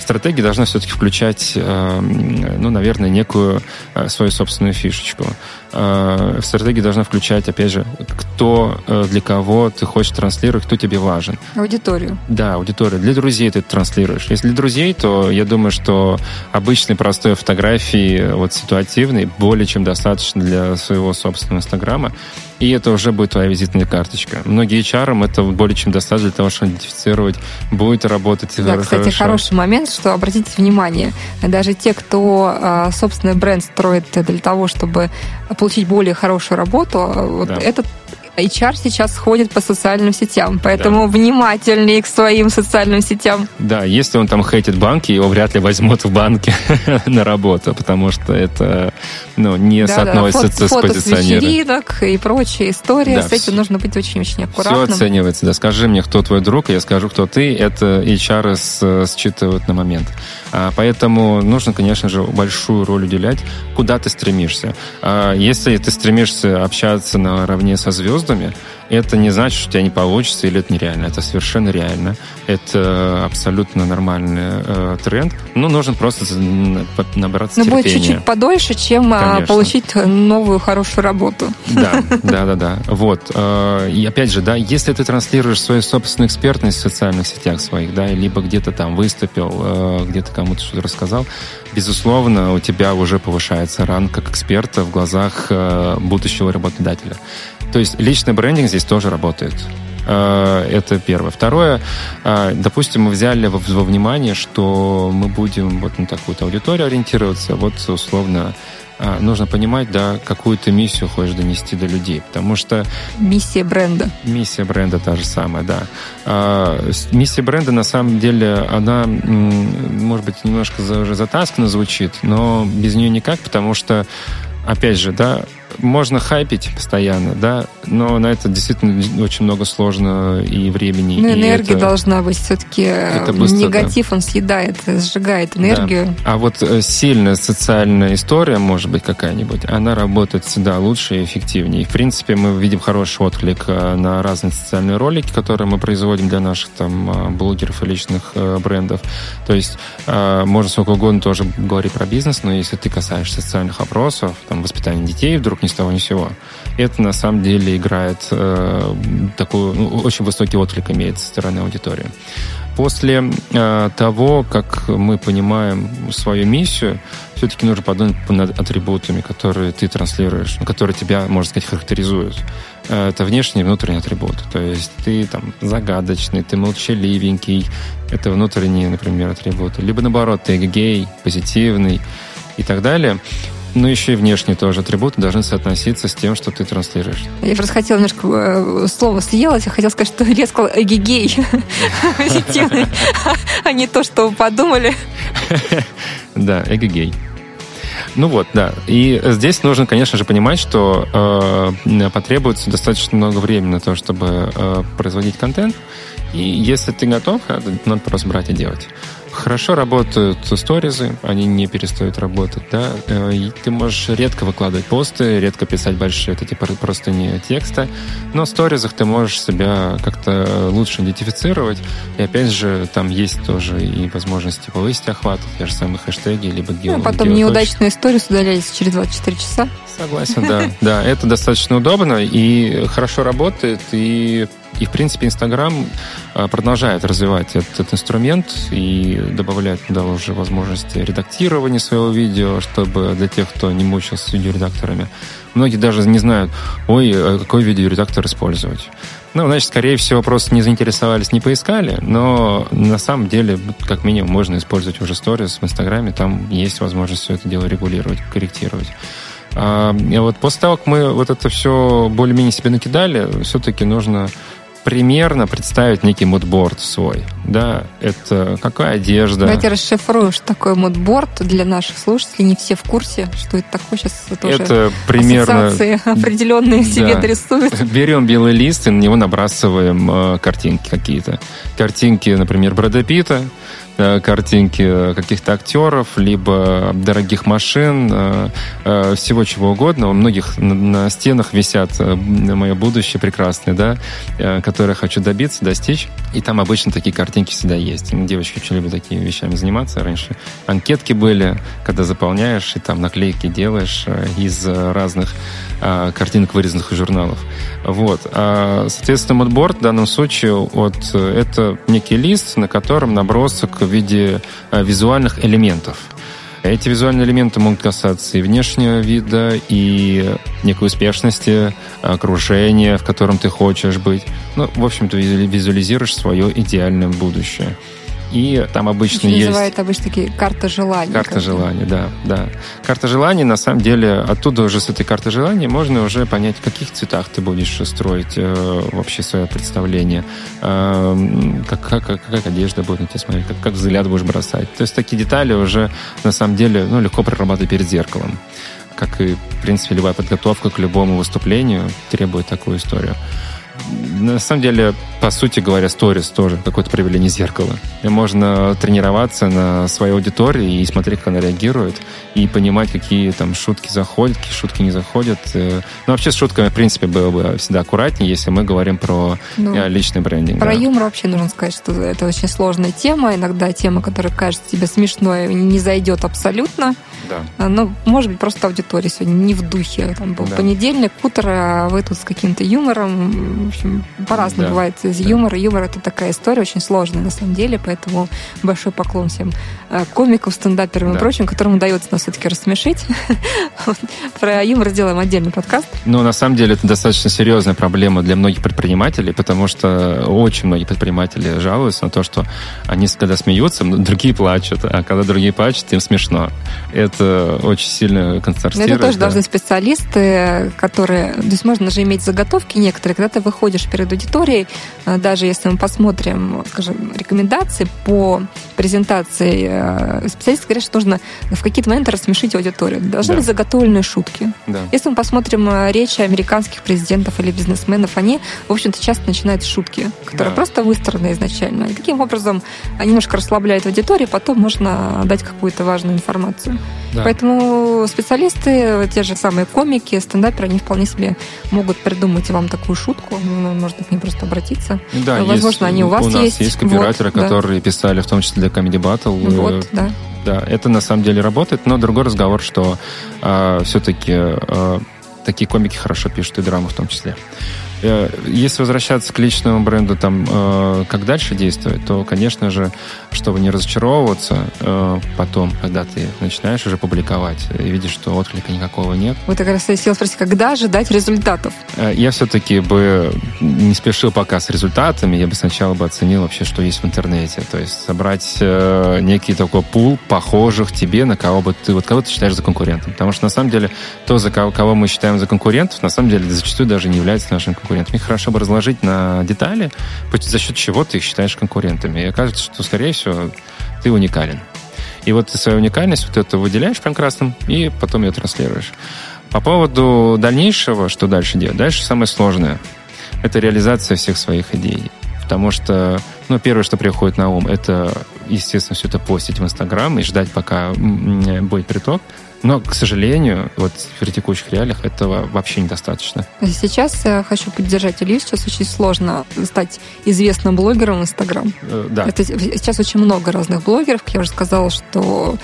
стратегия должна все-таки включать, э, ну, наверное, некую свою собственную фишечку. Э, стратегия должна включать, опять же, кто, э, для кого ты хочешь транслировать, кто тебе важен. Аудиторию. Да, аудиторию. Для друзей ты транслируешь. Если для друзей, то я думаю, что обычной простой фотографии, вот ситуативной, более чем достаточно для своего собственного инстаграма. И это уже будет твоя визитная карточка. Многие HR это более чем достаточно для того, чтобы идентифицировать, будет работать Да, хорошо. кстати, хороший момент, что обратите внимание, даже те, кто а, собственный бренд строит для того, чтобы получить более хорошую работу, вот да. этот HR сейчас ходит по социальным сетям, поэтому да. внимательнее к своим социальным сетям. Да, если он там хейтит банки, его вряд ли возьмут в банке на работу, потому что это ну, не да, соотносится да. Фото, с позиционированием. Фото с вечеринок и прочая история. Да, с этим нужно быть очень-очень аккуратным. Все оценивается. Да. Скажи мне, кто твой друг, я скажу, кто ты. Это HR считывают на момент. А, поэтому нужно, конечно же, большую роль уделять, куда ты стремишься. А, если ты стремишься общаться наравне со звездами, звездами, это не значит, что у тебя не получится или это нереально. Это совершенно реально. Это абсолютно нормальный э, тренд. Ну, нужно просто набраться Но терпения. будет чуть-чуть подольше, чем а, Конечно. получить новую хорошую работу. Да, да, да, да. Вот. Э, и опять же, да, если ты транслируешь свою собственную экспертность в социальных сетях своих, да, либо где-то там выступил, э, где-то кому-то что-то рассказал, безусловно, у тебя уже повышается ранг как эксперта в глазах э, будущего работодателя. То есть личный брендинг здесь тоже работает. Э, это первое. Второе, э, допустим, мы взяли во, во внимание, что мы будем вот на такую-то аудиторию ориентироваться, вот условно э, нужно понимать, да, какую ты миссию хочешь донести до людей, потому что... Миссия бренда. Миссия бренда та же самая, да. Миссия бренда, на самом деле, она, может быть, немножко затасканно звучит, но без нее никак, потому что, опять же, да, можно хайпить постоянно, да, но на это действительно очень много сложно и времени. Ну, энергия это, должна быть все-таки. Негатив, да. он съедает, сжигает энергию. Да. А вот э, сильная социальная история, может быть, какая-нибудь, она работает всегда лучше и эффективнее. И, в принципе, мы видим хороший отклик э, на разные социальные ролики, которые мы производим для наших там э, блогеров и личных брендов. То есть можно сколько угодно тоже говорить про бизнес, но если ты касаешься социальных опросов, там, воспитания детей вдруг ни с того ни сего, это на самом деле играет э, такой ну, очень высокий отклик имеет со стороны аудитории. После э, того, как мы понимаем свою миссию, все-таки нужно подумать над атрибутами, которые ты транслируешь, которые тебя, можно сказать, характеризуют. Э, это внешний и внутренний атрибут. То есть ты там загадочный, ты молчаливенький. Это внутренние, например, атрибуты. Либо наоборот, ты гей, позитивный и так далее но еще и внешние тоже атрибуты должны соотноситься с тем, что ты транслируешь. Я просто хотела немножко э, слово съелось, я хотела сказать, что я сказала эгигей, а не то, что вы подумали. Да, эгигей. Ну вот, да. И здесь нужно, конечно же, понимать, что э, потребуется достаточно много времени на то, чтобы э, производить контент. И если ты готов, надо просто брать и делать. Хорошо работают сторизы, они не перестают работать, да. Э, и ты можешь редко выкладывать посты, редко писать большие вот эти просто не текста, но в сторизах ты можешь себя как-то лучше идентифицировать. И опять же, там есть тоже и возможности повысить охват, те же самые хэштеги, либо гео. Ну, потом неудачные сторис удалялись через 24 часа. Согласен, да. Да, это достаточно удобно и хорошо работает, и и, в принципе, Инстаграм а, продолжает развивать этот инструмент и добавляет туда уже возможности редактирования своего видео, чтобы для тех, кто не мучился с видеоредакторами. Многие даже не знают, ой, а какой видеоредактор использовать. Ну, значит, скорее всего, просто не заинтересовались, не поискали, но на самом деле, как минимум, можно использовать уже сторис в Инстаграме, там есть возможность все это дело регулировать, корректировать. А, и вот после того, как мы вот это все более-менее себе накидали, все-таки нужно примерно представить некий мудборд свой. Да, это какая одежда. Давайте расшифруем, что такое мудборд для наших слушателей. Не все в курсе, что это такое. Сейчас это, это примерно... определенные да. себе рисуют. Берем белый лист и на него набрасываем э, картинки какие-то. Картинки, например, Брэда Питта, картинки каких-то актеров, либо дорогих машин, э, э, всего чего угодно. У многих на стенах висят мое будущее прекрасное, да, которое хочу добиться, достичь. И там обычно такие картинки всегда есть. Девочки очень любят такими вещами заниматься. Раньше анкетки были, когда заполняешь, и там наклейки делаешь из разных картинок, вырезанных из журналов. Вот. А, соответственно, модборд в данном случае вот, это некий лист, на котором набросок в виде э, визуальных элементов. Эти визуальные элементы могут касаться и внешнего вида, и некой успешности, окружения, в котором ты хочешь быть. Ну, в общем-то, визуализируешь свое идеальное будущее. И там обычно есть... Называют обычно такие карта желаний. Карта желаний, да, да. Карта желаний, на самом деле, оттуда уже с этой карты желаний можно уже понять, в каких цветах ты будешь строить э, вообще свое представление, э, как, как, как, как одежда будет на тебя смотреть, как, как взгляд будешь бросать. То есть такие детали уже, на самом деле, ну, легко прорабатывать перед зеркалом. Как и, в принципе, любая подготовка к любому выступлению требует такую историю. На самом деле, по сути говоря, сторис тоже какое-то проявление зеркала. И можно тренироваться на своей аудитории и смотреть, как она реагирует, и понимать, какие там шутки заходят, какие шутки не заходят. Э, ну, вообще с шутками, в принципе, было бы всегда аккуратнее, если мы говорим про ну, э, личный брендинг. Про да. юмор вообще нужно сказать, что это очень сложная тема. Иногда тема, которая кажется тебе смешной, не зайдет абсолютно. Да. А, ну, может быть, просто аудитория сегодня не в духе. Там был да. понедельник, утро, а вы тут с каким-то юмором. В общем, по-разному да. бывает из да. юмора. Юмор — это такая история очень сложная на самом деле, поэтому большой поклон всем а, комикам, стендаперам да. и прочим, которым удается нас все-таки рассмешить. Про юмор сделаем отдельный подкаст. Ну, на самом деле, это достаточно серьезная проблема для многих предпринимателей, потому что очень многие предприниматели жалуются на то, что они, когда смеются, другие плачут, а когда другие плачут, им смешно. Это это очень сильно концентрирует. Это тоже да. должны специалисты, которые... То есть можно же иметь заготовки некоторые, когда ты выходишь перед аудиторией, э, даже если мы посмотрим, скажем, рекомендации по презентации, э, специалисты говорят, что нужно в какие-то моменты рассмешить аудиторию. Должны да. быть заготовленные шутки. Да. Если мы посмотрим э, речи американских президентов или бизнесменов, они, в общем-то, часто начинают шутки, которые да. просто выстроены изначально. И таким образом они немножко расслабляют аудиторию, потом можно дать какую-то важную информацию. Да. Поэтому специалисты, те же самые комики, стендаперы, они вполне себе могут придумать вам такую шутку. Ну, можно к ним просто обратиться. Да, Возможно, есть, они у вас у нас есть. есть копирайтеры, вот, которые да. писали в том числе для Comedy Battle. Вот, да. Да, это на самом деле работает, но другой разговор, что э, а, все-таки э, а, такие комики хорошо пишут и драму в том числе. Э, если возвращаться к личному бренду, там, э, как дальше действовать, то, конечно же, чтобы не разочаровываться э, потом, когда ты начинаешь уже публиковать и видишь, что отклика никакого нет. Вот как раз я хотела спросить, когда ожидать результатов? Я все-таки бы не спешил пока с результатами, я бы сначала бы оценил вообще, что есть в интернете. То есть собрать некий такой пул похожих тебе, на кого бы ты, вот кого ты считаешь за конкурентом. Потому что на самом деле то, за кого, кого мы считаем за конкурентов, на самом деле зачастую даже не является нашим конкурентом. Их хорошо бы разложить на детали, за счет чего ты их считаешь конкурентами. И окажется, что, скорее всего, ты уникален. И вот ты свою уникальность вот это выделяешь прям красным, и потом ее транслируешь. По поводу дальнейшего, что дальше делать? Дальше самое сложное. Это реализация всех своих идей. Потому что, ну, первое, что приходит на ум, это, естественно, все это постить в Инстаграм и ждать, пока будет приток. Но, к сожалению, вот в текущих реалиях этого вообще недостаточно. Сейчас я хочу поддержать Илью. Сейчас очень сложно стать известным блогером в Инстаграм. Э, да. Это, сейчас очень много разных блогеров. Я уже сказала, что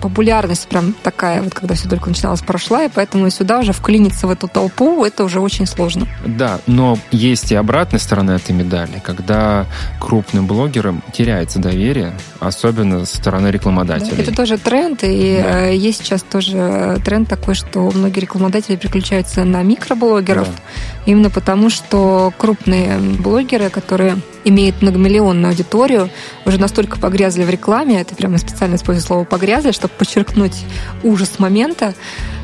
популярность прям такая, вот когда все только начиналось, прошла, и поэтому сюда уже вклиниться в эту толпу, это уже очень сложно. Да, но есть и обратная сторона этой медали, когда крупным блогерам теряется доверие, особенно со стороны рекламодателей. Да, это тоже тренд, и да. Э, есть сейчас тоже тренд такой, что многие рекламодатели переключаются на микроблогеров, да. именно потому, что крупные блогеры, которые имеют многомиллионную аудиторию, уже настолько погрязли в рекламе, это прямо специально использую слово «погрязли», чтобы подчеркнуть ужас момента,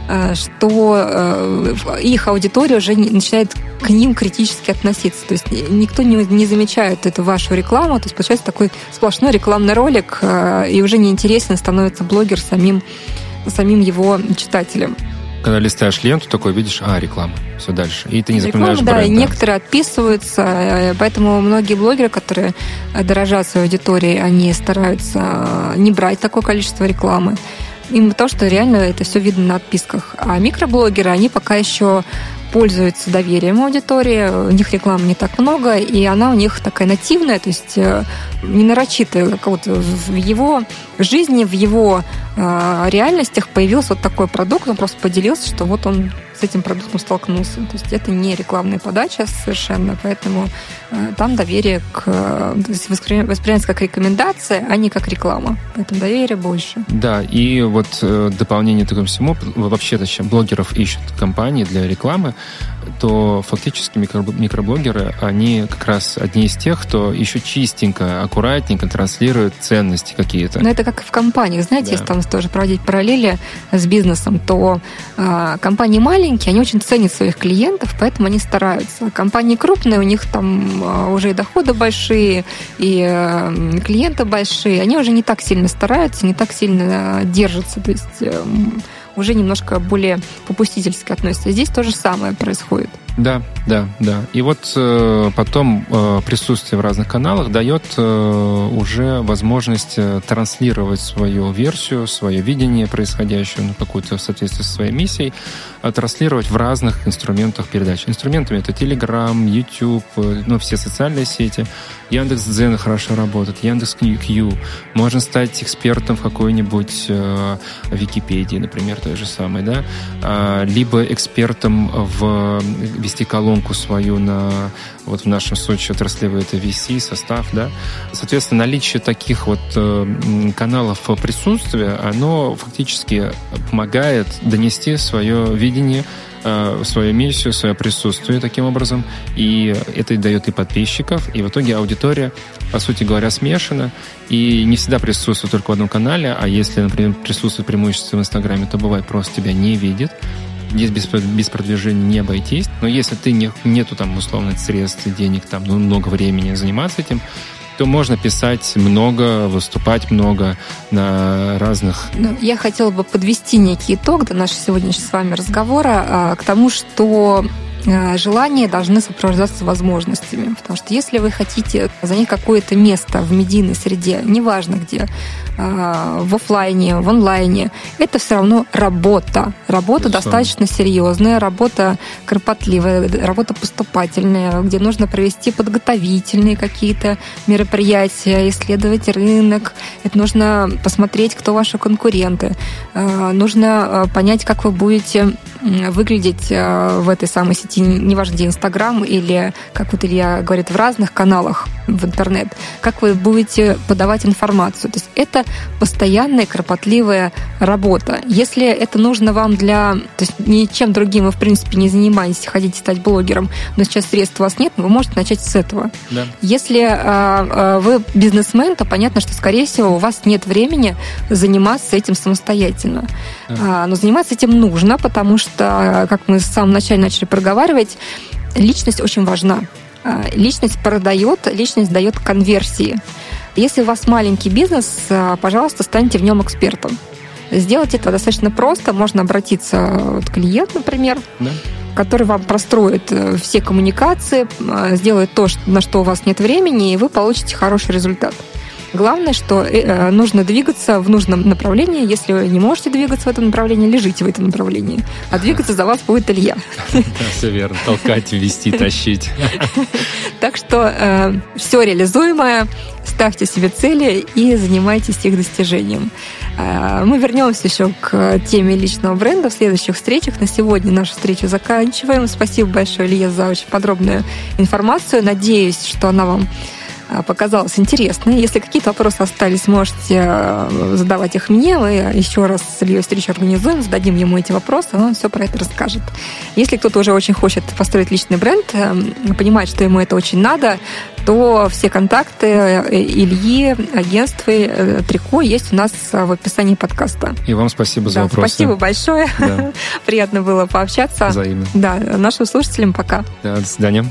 э, что э, их аудитория уже начинает к ним критически относиться. То есть никто не, не замечает эту вашу рекламу. То есть получается такой сплошной рекламный ролик, э, и уже неинтересно становится блогер самим, самим его читателем когда листаешь ленту, такой видишь, а, реклама, все дальше. И ты не запоминаешь реклама, бренд. Да, и некоторые отписываются, э, поэтому многие блогеры, которые дорожат своей аудиторией, они стараются не брать такое количество рекламы. Именно то, что реально это все видно на отписках. А микроблогеры, они пока еще пользуются доверием аудитории, у них рекламы не так много, и она у них такая нативная, то есть э, не нарочитая, вот в его жизни, в его э, реальностях появился вот такой продукт, он просто поделился, что вот он с этим продуктом столкнулся. То есть это не рекламная подача совершенно, поэтому э, там доверие к... То как рекомендация, а не как реклама. Поэтому доверие больше. Да, и вот дополнение к этому всему, вообще точнее, блогеров ищут компании для рекламы, то фактически микроблогеры, они как раз одни из тех, кто еще чистенько, аккуратненько транслирует ценности какие-то. Но это как в компаниях, знаете, да. если там тоже проводить параллели с бизнесом, то э, компании маленькие, они очень ценят своих клиентов, поэтому они стараются. Компании крупные, у них там э, уже и доходы большие, и э, клиенты большие, они уже не так сильно стараются, не так сильно держатся. То есть э, уже немножко более попустительски относятся. Здесь то же самое происходит. Да, да, да. И вот э, потом э, присутствие в разных каналах дает э, уже возможность э, транслировать свою версию, свое видение происходящего, ну, какую-то в соответствии со своей миссией, а транслировать в разных инструментах передачи. Инструментами это Telegram, YouTube, э, ну, все социальные сети. Яндекс Дзен хорошо работает, Яндекс Кью. Можно стать экспертом в какой-нибудь э, Википедии, например, той же самой, да, а, либо экспертом в вести колонку свою на, вот в нашем случае отраслевый это VC, состав, да. Соответственно, наличие таких вот э, каналов присутствия, оно фактически помогает донести свое видение э, свою миссию, свое присутствие таким образом, и это дает и подписчиков, и в итоге аудитория, по сути говоря, смешана, и не всегда присутствует только в одном канале, а если, например, присутствует преимущество в Инстаграме, то бывает просто тебя не видит, Здесь без, без продвижения не обойтись. Но если ты не, нету там условно средств, денег, там, ну, много времени заниматься этим, то можно писать много, выступать много на разных... Ну, я хотела бы подвести некий итог до нашего сегодняшнего с вами разговора а, к тому, что желания должны сопровождаться возможностями. Потому что если вы хотите занять какое-то место в медийной среде, неважно где, а, в офлайне, в онлайне, это все равно работа. Работа достаточно серьезная, работа кропотливая, работа поступательная, где нужно провести подготовительные какие-то мероприятия, исследовать рынок. Это нужно посмотреть, кто ваши конкуренты. А, нужно понять, как вы будете выглядеть в этой самой сети, неважно, где Инстаграм или, как вот Илья говорит, в разных каналах в интернет, как вы будете подавать информацию. То есть это постоянная кропотливая работа. Если это нужно вам для... То есть ничем другим вы, в принципе, не занимаетесь, хотите стать блогером, но сейчас средств у вас нет, вы можете начать с этого. Да. Если а, а, вы бизнесмен, то понятно, что, скорее всего, у вас нет времени заниматься этим самостоятельно. Да. А, но заниматься этим нужно, потому что, как мы в самом начале начали проговаривать, личность очень важна. А, личность продает, личность дает конверсии. Если у вас маленький бизнес, а, пожалуйста, станьте в нем экспертом. Сделать это достаточно просто. Можно обратиться к клиенту, например. Да который вам простроит э, все коммуникации, э, сделает то, на что у вас нет времени, и вы получите хороший результат. Главное, что э, нужно двигаться в нужном направлении. Если вы не можете двигаться в этом направлении, лежите в этом направлении. А двигаться за вас будет Илья. Да, все верно. Толкать, вести, тащить. Так что все реализуемое. Ставьте себе цели и занимайтесь их достижением. Мы вернемся еще к теме личного бренда в следующих встречах. На сегодня нашу встречу заканчиваем. Спасибо большое, Илья, за очень подробную информацию. Надеюсь, что она вам а, показалось интересной. Если какие-то вопросы остались, можете э, задавать их мне. Мы еще раз с Ильей встречу организуем, зададим ему эти вопросы, он все про это расскажет. Если кто-то уже очень хочет построить личный бренд, э, понимает, что ему это очень надо, то все контакты э, Ильи, агентства Трико есть у нас в описании подкаста. И вам спасибо за да, вопросы. Спасибо большое. Да. Приятно было пообщаться. Взаимно. Да, нашим слушателям пока. Да, до свидания.